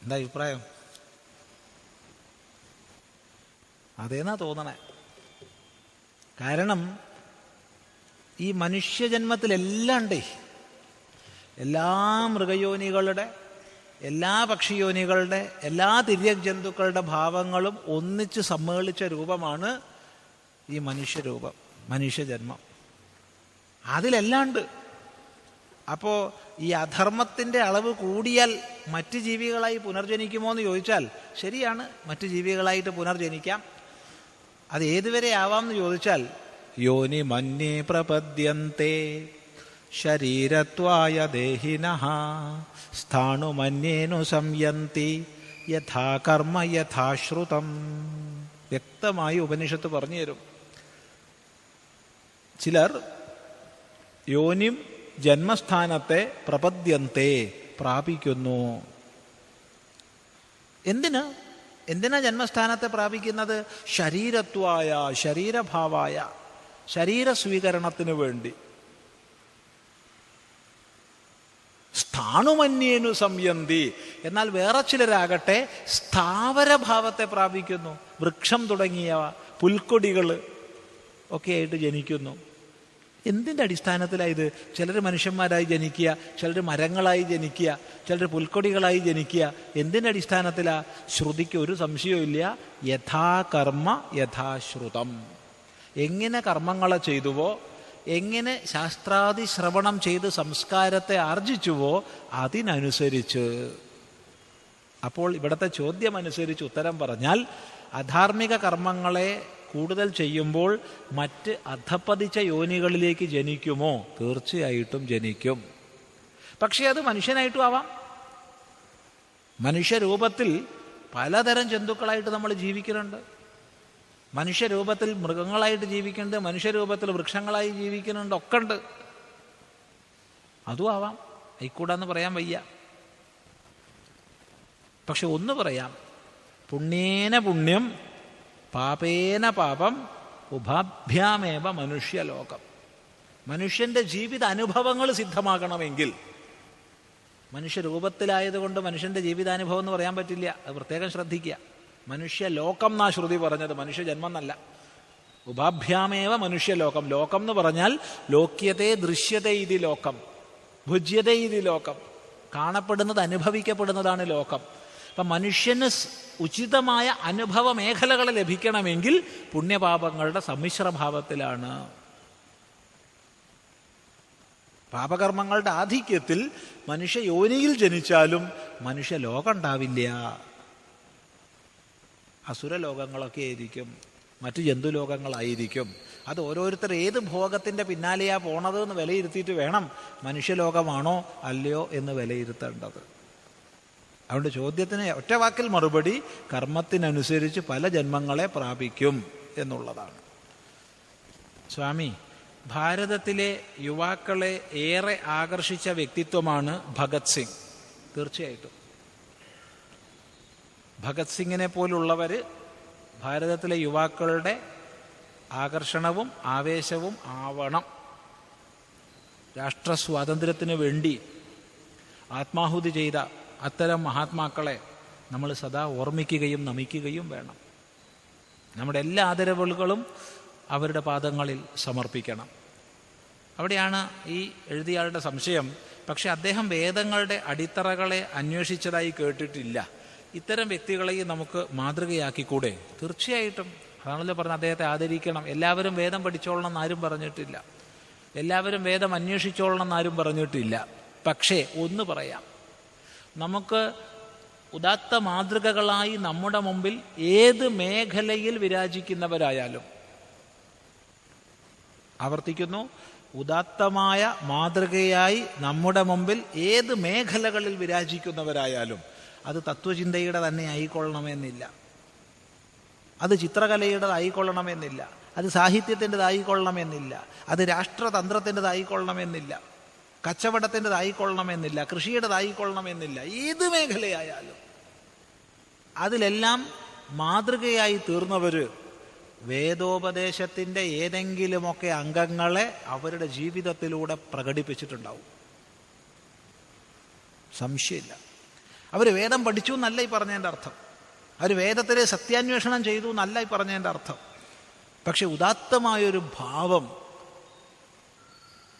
എന്താ അഭിപ്രായം? അതേന്നാ തോന്നണേ. കാരണം ഈ മനുഷ്യജന്മത്തിലെല്ലാം ഉണ്ടേ എല്ലാ മൃഗയോനികളുടെ എല്ലാ പക്ഷിയോനികളുടെ എല്ലാ തിര്യക് ജന്തുക്കളുടെ ഭാവങ്ങളും ഒന്നിച്ച് സമ്മേളിച്ച രൂപമാണ് ഈ മനുഷ്യരൂപം മനുഷ്യജന്മം. അതിലല്ലാണ്ട് അപ്പോൾ ഈ അധർമ്മത്തിന്റെ അളവ് കൂടിയാൽ മറ്റ് ജീവികളായി പുനർജനിക്കുമോ എന്ന് ചോദിച്ചാൽ ശരിയാണ് മറ്റ് ജീവികളായിട്ട് പുനർജനിക്കാം. അത് ഏതുവരെ ആവാം എന്ന് ചോദിച്ചാൽ യോനി മന്യേ പ്രപദ്യന്തേ ശരീരത്വായ ദേഹിന സ്ഥാണുമന്യേനു സംയന്തി. യഥാ കർമ്മ യഥാശ്രുതം വ്യക്തമായി ഉപനിഷത്ത് പറഞ്ഞു തരും. ചിലർ യോനിം ജന്മസ്ഥാനത്തെ പ്രപദ്യന്തെ പ്രാപിക്കുന്നു. എന്തിന്? എന്തിനാ ജന്മസ്ഥാനത്തെ പ്രാപിക്കുന്നത്? ശരീരത്വായ ശരീരഭാവായ ശരീരസ്വീകരണത്തിന് വേണ്ടി. സ്ഥാണുമന്യേനു സംയന്തി. എന്നാൽ വേറെ ചിലരാകട്ടെ സ്ഥാവരഭാവത്തെ പ്രാപിക്കുന്നു. വൃക്ഷം തുടങ്ങിയവ പുൽക്കൊടികൾ ഒക്കെ ആയിട്ട് ജനിക്കുന്നു. എന്തിന്റെ അടിസ്ഥാനത്തിലാണ് ഇത്? ചിലർ മനുഷ്യന്മാരായി ജനിക്കുക ചിലർ മരങ്ങളായി ജനിക്കുക ചിലർ പുൽക്കൊടികളായി ജനിക്കുക. എന്തിന്റെ അടിസ്ഥാനത്തിലാ? ശ്രുതിക്ക് ഒരു സംശയവുമില്ല യഥാകർമ്മ യഥാശ്രുതം. എങ്ങനെ കർമ്മങ്ങളെ ചെയ്തുവോ എങ്ങനെ ശാസ്ത്രാദി ശ്രവണം ചെയ്ത് സംസ്കാരത്തെ ആർജിച്ചുവോ അതിനനുസരിച്ച്. അപ്പോൾ ഇവിടുത്തെ ചോദ്യം അനുസരിച്ച് ഉത്തരം പറഞ്ഞാൽ അധാർമിക കർമ്മങ്ങളെ കൂടുതൽ ചെയ്യുമ്പോൾ മറ്റ് അധപ്പതിച്ച യോനികളിലേക്ക് ജനിക്കുമോ? തീർച്ചയായിട്ടും ജനിക്കും. പക്ഷേ അത് മനുഷ്യനായിട്ടും ആവാം. മനുഷ്യരൂപത്തിൽ പലതരം ജന്തുക്കളായിട്ട് നമ്മൾ ജീവിക്കുന്നുണ്ട്. മനുഷ്യരൂപത്തിൽ മൃഗങ്ങളായിട്ട് ജീവിക്കുന്നുണ്ട് മനുഷ്യരൂപത്തിൽ വൃക്ഷങ്ങളായി ജീവിക്കുന്നുണ്ട് ഒക്കെ ഉണ്ട് അതും ആവാം. ആയിക്കൂടാന്ന് പറയാൻ വയ്യ. പക്ഷെ ഒന്ന് പറയാം. പുണ്യേന പുണ്യം പാപേന പാപം ഉപാഭ്യാമേവ മനുഷ്യലോകം. മനുഷ്യന്റെ ജീവിത അനുഭവങ്ങൾ സിദ്ധമാകണമെങ്കിൽ മനുഷ്യരൂപത്തിലായതുകൊണ്ട് മനുഷ്യന്റെ ജീവിതാനുഭവം എന്ന് പറയാൻ പറ്റില്ല. അത് പ്രത്യേകം ശ്രദ്ധിക്കുക. മനുഷ്യ ലോകം എന്നാ ശ്രുതി പറഞ്ഞത്? മനുഷ്യ ജന്മം എന്നല്ല ഉപാഭ്യാമേവ മനുഷ്യലോകം. ലോകം എന്ന് പറഞ്ഞാൽ ലോക്യത്തെ ദൃശ്യത ഇതി ലോകം. ഭുജ്യത ഇതി ലോകം. കാണപ്പെടുന്നത് അനുഭവിക്കപ്പെടുന്നതാണ് ലോകം. അപ്പം മനുഷ്യന് ഉചിതമായ അനുഭവ മേഖലകൾ ലഭിക്കണമെങ്കിൽ പുണ്യപാപങ്ങളുടെ സമ്മിശ്രഭാവത്തിലാണ്. പാപകർമ്മങ്ങളുടെ ആധിക്യത്തിൽ മനുഷ്യ യോനിയിൽ ജനിച്ചാലും മനുഷ്യ ലോകം ഉണ്ടാവില്ല. അസുരലോകങ്ങളൊക്കെ ആയിരിക്കും മറ്റു ജന്തുലോകങ്ങളായിരിക്കും. അത് ഓരോരുത്തർ ഏത് ഭോഗത്തിന്റെ പിന്നാലെയാ പോണത് എന്ന് വിലയിരുത്തിയിട്ട് വേണം മനുഷ്യലോകമാണോ അല്ലയോ എന്ന് വിലയിരുത്തേണ്ടത്. അതുകൊണ്ട് ചോദ്യത്തിന് ഒറ്റ വാക്കിൽ മറുപടി കർമ്മത്തിനനുസരിച്ച് പല ജന്മങ്ങളെ പ്രാപിക്കും എന്നുള്ളതാണ്. സ്വാമി ഭാരതത്തിലെ യുവാക്കളെ ഏറെ ആകർഷിച്ച വ്യക്തിത്വമാണ് ഭഗത് സിംഗ്. തീർച്ചയായിട്ടും. ഭഗത് സിംഗിനെ പോലുള്ളവർ ഭാരതത്തിലെ യുവാക്കളുടെ ആകർഷണവും ആവേശവും ആവണം. രാഷ്ട്ര സ്വാതന്ത്ര്യത്തിന് വേണ്ടി ആത്മാഹുതി ചെയ്ത അത്തരം മഹാത്മാക്കളെ നമ്മൾ സദാ ഓർമ്മിക്കുകയും നമിക്കുകയും വേണം. നമ്മുടെ എല്ലാ ആദരവുകളും അവരുടെ പാദങ്ങളിൽ സമർപ്പിക്കണം. അവിടെയാണ് ഈ എഴുതിയാളുടെ സംശയം. പക്ഷെ അദ്ദേഹം വേദങ്ങളുടെ അടിത്തറകളെ അന്വേഷിച്ചതായി കേട്ടിട്ടില്ല. ഇത്തരം വ്യക്തികളെയും നമുക്ക് മാതൃകയാക്കിക്കൂടെ? തീർച്ചയായിട്ടും. അതാണല്ലോ പറഞ്ഞത് അദ്ദേഹത്തെ ആദരിക്കണം. എല്ലാവരും വേദം പഠിച്ചോളണം എന്നാരും പറഞ്ഞിട്ടില്ല. എല്ലാവരും വേദം അന്വേഷിച്ചോളണം എന്നാരും പറഞ്ഞിട്ടില്ല. പക്ഷേ ഒന്ന് പറയാം. നമുക്ക് ഉദാത്ത മാതൃകകളായി നമ്മുടെ മുമ്പിൽ ഏത് മേഖലയിൽ വിരാജിക്കുന്നവരായാലും ആവർത്തിക്കുന്നു. ഉദാത്തമായ മാതൃകയായി നമ്മുടെ മുമ്പിൽ ഏത് മേഖലകളിൽ വിരാജിക്കുന്നവരായാലും അത് തത്വചിന്തയുടെ തന്നെ ആയിക്കൊള്ളണമെന്നില്ല. അത് ചിത്രകലയുടേതായിക്കൊള്ളണമെന്നില്ല. അത് സാഹിത്യത്തിന്റെതായിക്കൊള്ളണമെന്നില്ല. അത് രാഷ്ട്രതന്ത്രത്തിന്റെതായിക്കൊള്ളണമെന്നില്ല. കച്ചവടത്തിന്റെതായിക്കൊള്ളണമെന്നില്ല. കൃഷിയുടേതായിക്കൊള്ളണമെന്നില്ല. ഏത് മേഖലയായാലും അതിലെല്ലാം മാതൃകയായി തീർന്നവർ വേദോപദേശത്തിന്റെ ഏതെങ്കിലുമൊക്കെ അംഗങ്ങളെ അവരുടെ ജീവിതത്തിലൂടെ പ്രകടിപ്പിച്ചിട്ടുണ്ടാവും. സംശയമില്ല. അവർ വേദം പഠിച്ചു എന്നല്ല ഈ പറഞ്ഞതിന്റെ അർത്ഥം. അവർ വേദത്തിലെ സത്യാന്വേഷണം ചെയ്തു എന്നല്ല ഈ പറഞ്ഞതിന്റെ അർത്ഥം. പക്ഷെ ഉദാത്തമായൊരു ഭാവം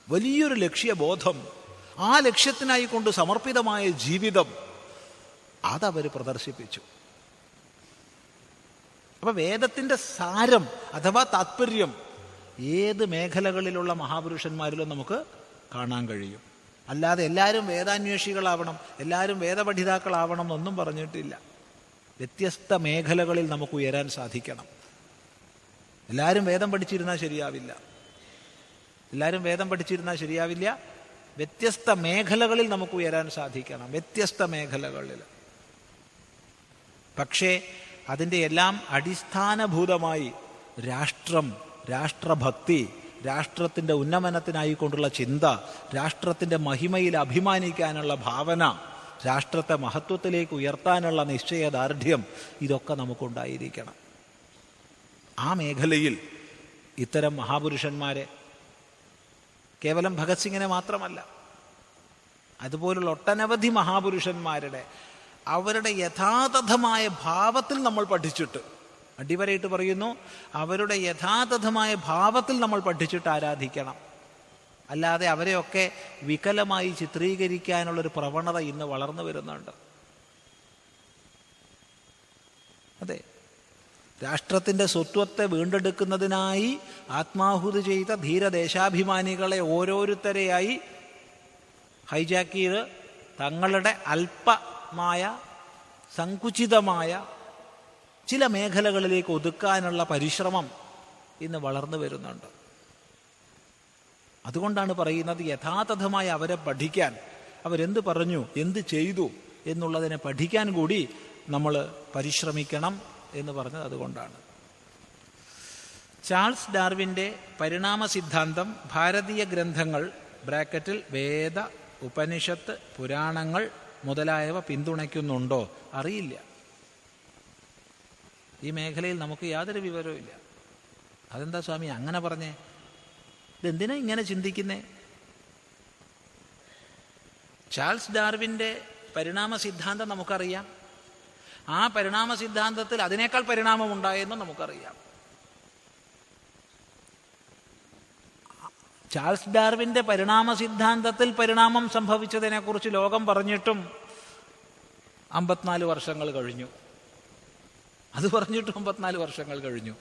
വലിയൊരു ലക്ഷ്യബോധം ആ ലക്ഷ്യത്തിനായി കൊണ്ട് സമർപ്പിതമായ ജീവിതം അതവർ പ്രദർശിപ്പിച്ചു. അപ്പൊ വേദത്തിന്റെ സാരം അഥവാ താത്പര്യം ഏത് മേഖലകളിലുള്ള മഹാപുരുഷന്മാരിലും നമുക്ക് കാണാൻ കഴിയും. അല്ലാതെ എല്ലാവരും വേദാന്വേഷികളാവണം എല്ലാവരും വേദപഠിതാക്കളാവണം എന്നൊന്നും പറഞ്ഞിട്ടില്ല. വ്യത്യസ്ത മേഖലകളിൽ നമുക്ക് ഉയരാൻ സാധിക്കണം. എല്ലാവരും വേദം പഠിച്ചിരുന്നാൽ ശരിയാവില്ല. എല്ലാവരും വേദം പഠിച്ചിരുന്നാൽ ശരിയാവില്ല. വ്യത്യസ്ത മേഖലകളിൽ നമുക്ക് ഉയരാൻ സാധിക്കണം വ്യത്യസ്ത മേഖലകളിൽ. പക്ഷേ അതിന്റെ എല്ലാം അടിസ്ഥാനഭൂതമായി രാഷ്ട്രം രാഷ്ട്രഭക്തി രാഷ്ട്രത്തിന്റെ ഉന്നമനത്തിനായിക്കൊണ്ടുള്ള ചിന്ത രാഷ്ട്രത്തിന്റെ മഹിമയിൽ അഭിമാനിക്കാനുള്ള ഭാവന രാഷ്ട്രത്തെ മഹത്വത്തിലേക്ക് ഉയർത്താനുള്ള നിശ്ചയദാർഢ്യം ഇതൊക്കെ നമുക്കുണ്ടായിരിക്കണം. ആ മേഖലയിൽ ഇത്തരം മഹാപുരുഷന്മാരെ കേവലം ഭഗത് സിംഗിനെ മാത്രമല്ല അതുപോലുള്ള ഒട്ടനവധി മഹാപുരുഷന്മാരുടെ അവരുടെ യഥാതഥമായ ഭാവത്തിൽ നമ്മൾ പഠിച്ചിട്ട് അടിവരയിട്ട് പറയുന്നു അവരുടെ യഥാതഥമായ ഭാവത്തിൽ നമ്മൾ പഠിച്ചിട്ട് ആരാധിക്കണം. അല്ലാതെ അവരെയൊക്കെ വികലമായി ചിത്രീകരിക്കാനുള്ളൊരു പ്രവണത ഇന്ന് വളർന്നു വരുന്നുണ്ട്. അതെ. രാഷ്ട്രത്തിന്റെ സ്വത്വത്തെ വീണ്ടെടുക്കുന്നതിനായി ആത്മാഹുതി ചെയ്ത ധീരദേശാഭിമാനികളെ ഓരോരുത്തരെയായി ഹൈജാക്ക് ചെയ്ത് തങ്ങളുടെ അല്പമായ സങ്കുചിതമായ ചില മേഖലകളിലേക്ക് ഒതുക്കാനുള്ള പരിശ്രമം ഇന്ന് വളർന്നു വരുന്നുണ്ട്. അതുകൊണ്ടാണ് പറയുന്നത് യഥാതഥമായി അവരെ പഠിക്കാൻ. അവരെന്ത് പറഞ്ഞു എന്ത് ചെയ്തു എന്നുള്ളതിനെ പഠിക്കാൻ കൂടി നമ്മൾ പരിശ്രമിക്കണം എന്ന് പറഞ്ഞത് അതുകൊണ്ടാണ്. ചാൾസ് ഡാർവിന്റെ പരിണാമ സിദ്ധാന്തം ഭാരതീയ ഗ്രന്ഥങ്ങൾ ബ്രാക്കറ്റിൽ വേദ ഉപനിഷത്ത് പുരാണങ്ങൾ മുതലായവ പിന്തുണയ്ക്കുന്നുണ്ടോ? അറിയില്ല. ഈ മേഖലയിൽ നമുക്ക് യാതൊരു വിവരവും ഇല്ല. അതെന്താ സ്വാമി? അങ്ങനെ പറഞ്ഞേ. ഇതെന്തിനാ ഇങ്ങനെ ചിന്തിക്കുന്നേ? ചാൾസ് ഡാർവിന്റെ പരിണാമ സിദ്ധാന്തം നമുക്കറിയാം. ആ പരിണാമ സിദ്ധാന്തത്തിൽ അതിനേക്കാൾ പരിണാമം ഉണ്ടായെന്ന് നമുക്കറിയാം. ചാൾസ് ഡാർവിന്റെ പരിണാമ സിദ്ധാന്തത്തിൽ പരിണാമം സംഭവിച്ചതിനെക്കുറിച്ച് ലോകം പറഞ്ഞിട്ടും അമ്പത്തിനാല് വർഷങ്ങൾ കഴിഞ്ഞു. അത് പറഞ്ഞിട്ട് അമ്പത്തിനാല് വർഷങ്ങൾ കഴിഞ്ഞു.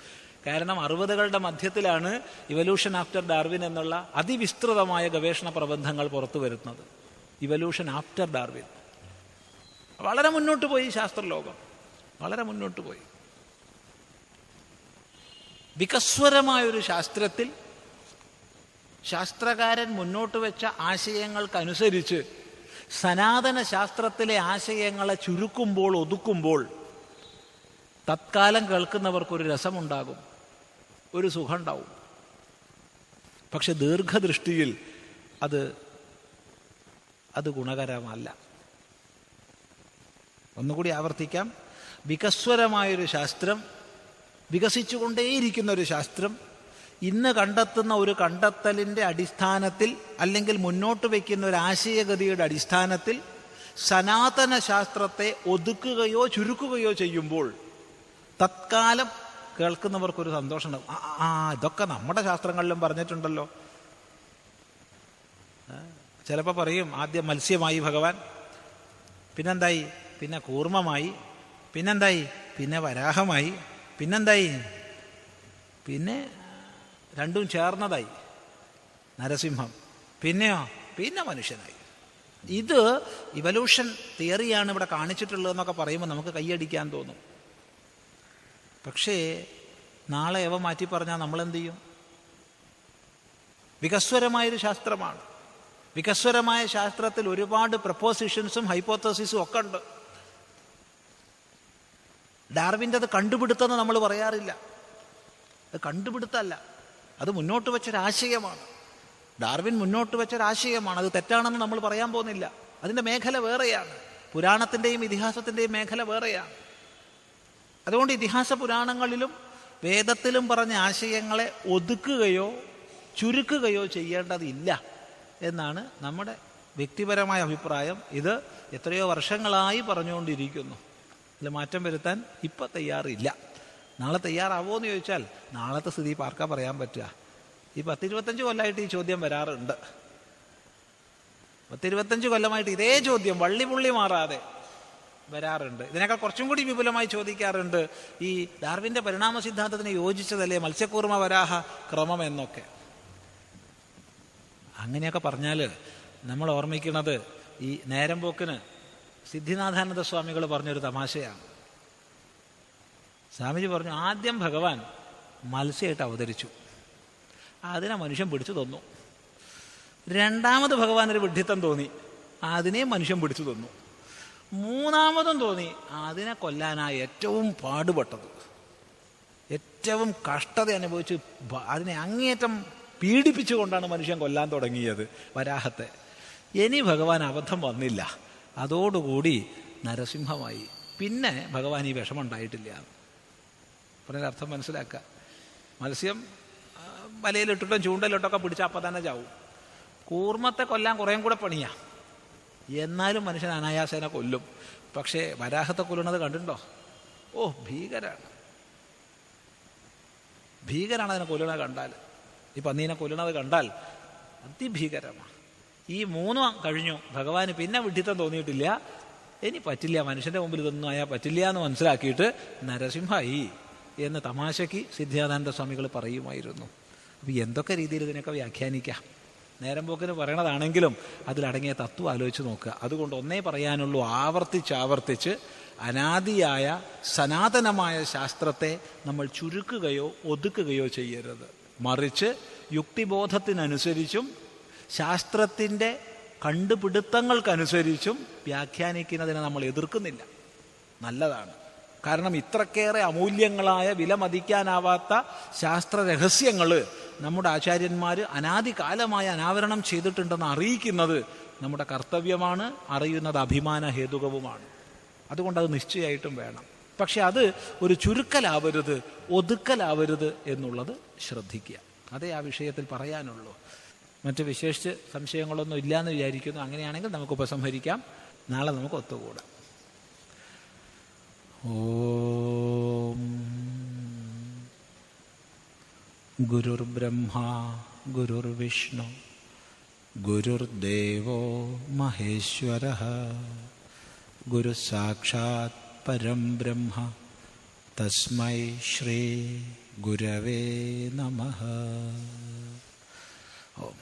കാരണം അറുപതുകളുടെ മധ്യത്തിലാണ് ഇവല്യൂഷൻ ആഫ്റ്റർ ഡാർവിൻ എന്നുള്ള അതിവിസ്തൃതമായ ഗവേഷണ പ്രബന്ധങ്ങൾ പുറത്തു വരുന്നത്. ഇവല്യൂഷൻ ആഫ്റ്റർ ഡാർവിൻ വളരെ മുന്നോട്ട് പോയി ശാസ്ത്രലോകം. വളരെ മുന്നോട്ട് പോയി. വികസ്വരമായൊരു ശാസ്ത്രത്തിൽ ശാസ്ത്രകാരൻ മുന്നോട്ട് വെച്ച ആശയങ്ങൾക്കനുസരിച്ച് സനാതന ശാസ്ത്രത്തിലെ ആശയങ്ങളെ ചുരുക്കുമ്പോൾ ഒതുക്കുമ്പോൾ തത്കാലം കേൾക്കുന്നവർക്കൊരു രസമുണ്ടാകും. ഒരു സുഖമുണ്ടാവും. പക്ഷെ ദീർഘദൃഷ്ടിയിൽ അത് അത് ഗുണകരമല്ല. ഒന്നുകൂടി ആവർത്തിക്കാം. വികസ്വരമായൊരു ശാസ്ത്രം വികസിച്ചുകൊണ്ടേയിരിക്കുന്ന ഒരു ശാസ്ത്രം ഇന്ന് കണ്ടെത്തുന്ന ഒരു കണ്ടെത്തലിന്റെ അടിസ്ഥാനത്തിൽ അല്ലെങ്കിൽ മുന്നോട്ട് വയ്ക്കുന്ന ഒരു ആശയഗതിയുടെ അടിസ്ഥാനത്തിൽ സനാതന ശാസ്ത്രത്തെ ഒതുക്കുകയോ ചുരുക്കുകയോ ചെയ്യുമ്പോൾ തത്കാലം കേൾക്കുന്നവർക്കൊരു സന്തോഷമുണ്ടാവും. ആ, ഇതൊക്കെ നമ്മുടെ ശാസ്ത്രങ്ങളിലും പറഞ്ഞിട്ടുണ്ടല്ലോ. ചിലപ്പോൾ പറയും ആദ്യം മത്സ്യമായി ഭഗവാൻ പിന്നെന്തായി? പിന്നെ കൂർമ്മമായി പിന്നെന്തായി? പിന്നെ വരാഹമായി പിന്നെന്തായി? പിന്നെ രണ്ടും ചേർന്നതായി. നരസിംഹം. പിന്നെയോ? പിന്നെ മനുഷ്യനായി. ഇത് ഇവല്യൂഷൻ തിയറിയാണ് ഇവിടെ കാണിച്ചിട്ടുള്ളതെന്നൊക്കെ പറയുമ്പോൾ നമുക്ക് കൈയടിക്കാൻ തോന്നും. പക്ഷേ നാളെ എവ മാറ്റി പറഞ്ഞാൽ നമ്മൾ എന്ത് ചെയ്യും വികസ്വരമായൊരു ശാസ്ത്രമാണ്. വികസ്വരമായ ശാസ്ത്രത്തിൽ ഒരുപാട് പ്രപ്പോസിഷൻസും ഹൈപ്പോത്തസിസും ഒക്കെ ഉണ്ട്. ഡാർവിന്റെ അത് കണ്ടുപിടുത്തെന്ന് നമ്മൾ പറയാറില്ല. അത് കണ്ടുപിടുത്തല്ല അത് മുന്നോട്ട് വെച്ചൊരാശയമാണ്. ഡാർവിൻ മുന്നോട്ട് വെച്ചൊരാശയമാണ്. അത് തെറ്റാണെന്ന് നമ്മൾ പറയാൻ പോകുന്നില്ല. അതിന്റെ മേഖല വേറെയാണ്. പുരാണത്തിന്റെയും ഇതിഹാസത്തിന്റെയും മേഖല വേറെയാണ്. അതുകൊണ്ട് ഇതിഹാസ പുരാണങ്ങളിലും വേദത്തിലും പറഞ്ഞ ആശയങ്ങളെ ഒതുക്കുകയോ ചുരുക്കുകയോ ചെയ്യേണ്ടതില്ല എന്നാണ് നമ്മുടെ വ്യക്തിപരമായ അഭിപ്രായം. ഇത് എത്രയോ വർഷങ്ങളായി പറഞ്ഞുകൊണ്ടിരിക്കുന്നു. ഇതിൽ മാറ്റം വരുത്താൻ ഇപ്പം തയ്യാറില്ല. നാളെ തയ്യാറാവോ എന്ന് ചോദിച്ചാൽ നാളത്തെ സ്ഥിതി പാർക്കാ പറയാൻ പറ്റുക? ഈ പത്തിരുപത്തഞ്ച് കൊല്ലമായിട്ട് ഈ ചോദ്യം വരാറുണ്ട്. പത്തിരുപത്തഞ്ച് കൊല്ലമായിട്ട് ഇതേ ചോദ്യം വള്ളിപുള്ളി മാറാതെ. വരാറുണ്ട്. ഇതിനേക്കാൾ കുറച്ചും കൂടി വിപുലമായി ചോദിക്കാറുണ്ട് ഈ ഡാർവിന്റെ പരിണാമ സിദ്ധാന്തത്തിന് യോജിച്ചതല്ലേ മത്സ്യക്കൂർമ്മ വരാഹ ക്രമം എന്നൊക്കെ. അങ്ങനെയൊക്കെ പറഞ്ഞാൽ നമ്മൾ ഓർമ്മിക്കുന്നത് ഈ നേരം പോക്കിന് സിദ്ധിനാഥാനന്ദ സ്വാമികൾ പറഞ്ഞൊരു തമാശയാണ്. സ്വാമിജി പറഞ്ഞു ആദ്യം ഭഗവാൻ മത്സ്യമായിട്ട് അവതരിച്ചു. അതിനെ മനുഷ്യൻ പിടിച്ചു തന്നു. രണ്ടാമത് ഭഗവാൻ ഒരു വിഡ്ഢിത്തം തോന്നി. അതിനെ മനുഷ്യൻ പിടിച്ചു തന്നു. മൂന്നാമതും തോന്നി. അതിനെ കൊല്ലാനായി ഏറ്റവും പാടുപെട്ടത്. ഏറ്റവും കഷ്ടത അനുഭവിച്ച് അതിനെ അങ്ങേറ്റം പീഡിപ്പിച്ചുകൊണ്ടാണ് മനുഷ്യൻ കൊല്ലാൻ തുടങ്ങിയത് വരാഹത്തെ. ഇനി ഭഗവാൻ അബദ്ധം വന്നില്ല. അതോടുകൂടി നരസിംഹമായി. പിന്നെ ഭഗവാൻ ഈ വിഷമം ഉണ്ടായിട്ടില്ല അർത്ഥം മനസ്സിലാക്കുക. മത്സ്യം വലയിലിട്ടിട്ടും ചൂണ്ടലിട്ടൊക്കെ പിടിച്ചാൽ അപ്പം തന്നെ ചാവും. കൂർമ്മത്തെ കൊല്ലാൻ കുറേം കൂടെ പണിയാ. എന്നാലും മനുഷ്യൻ അനായാസേന കൊല്ലും. പക്ഷേ വരാഹത്തെ കൊല്ലുന്നത് കണ്ടിട്ടുണ്ടോ? ഓ ഭീകരാണ്. ഭീകരാണ് അതിനെ കൊല്ലണത് കണ്ടാൽ. ഈ പന്നീനെ കൊല്ലണത് കണ്ടാൽ അതിഭീകരമാണ്. ഈ മൂന്നും കഴിഞ്ഞു. ഭഗവാന് പിന്നെ വിഡിത്തം തോന്നിയിട്ടില്ല. ഇനി പറ്റില്ല. മനുഷ്യന്റെ മുമ്പിൽ ഇതൊന്നും ആയാൽ പറ്റില്ല എന്ന് മനസ്സിലാക്കിയിട്ട് നരസിംഹായി എന്ന് തമാശയ്ക്ക് സിദ്ധാനന്ദ സ്വാമികൾ പറയുമായിരുന്നു. അപ്പം എന്തൊക്കെ രീതിയിൽ ഇതിനൊക്കെ വ്യാഖ്യാനിക്കാം? നേരം പോക്കിന് പറയണതാണെങ്കിലും അതിലടങ്ങിയ തത്വം ആലോചിച്ച് നോക്കുക. അതുകൊണ്ട് ഒന്നേ പറയാനുള്ളൂ ആവർത്തിച്ച് ആവർത്തിച്ച് അനാദിയായ സനാതനമായ ശാസ്ത്രത്തെ നമ്മൾ ചുരുക്കുകയോ ഒതുക്കുകയോ ചെയ്യരുത്. മറിച്ച് യുക്തിബോധത്തിനനുസരിച്ചും ശാസ്ത്രത്തിന്റെ കണ്ടുപിടുത്തങ്ങൾക്കനുസരിച്ചും വ്യാഖ്യാനിക്കുന്നതിനെ നമ്മൾ എതിർക്കുന്നില്ല. നല്ലതാണ്. കാരണം ഇത്രക്കേറെ അമൂല്യങ്ങളായ വിലമതിക്കാനാവാത്ത ശാസ്ത്ര രഹസ്യങ്ങൾ നമ്മുടെ ആചാര്യന്മാർ അനാദികാലമായി അനാവരണം ചെയ്തിട്ടുണ്ടെന്ന് അറിയിക്കുന്നത് നമ്മുടെ കർത്തവ്യമാണ് അറിയുന്നത് അഭിമാന ഹേതുകവുമാണ്. അതുകൊണ്ട് അത് നിശ്ചയമായിട്ടും വേണം. പക്ഷെ അത് ഒരു ചുരുക്കലാവരുത് ഒതുക്കലാവരുത് എന്നുള്ളത് ശ്രദ്ധിക്കുക. അതേ ആ വിഷയത്തിൽ പറയാനുള്ളൂ. മറ്റ് വിശേഷിച്ച് സംശയങ്ങളൊന്നും ഇല്ലയെന്ന് വിചാരിക്കുന്നു. അങ്ങനെയാണെങ്കിൽ നമുക്ക് ഉപസംഹരിക്കാം നാളെ നമുക്ക് ഒത്തുകൂടാം. ഓം ഗുരുർബ്രഹ്മ ഗുരുർവിഷ്ണു ഗുരുർദേവോ മഹേശ്വര ഗുരു സാക്ഷാത് പരം ബ്രഹ്മ തസ്മൈ ശ്രീ ഗുരവേ നമ ഓം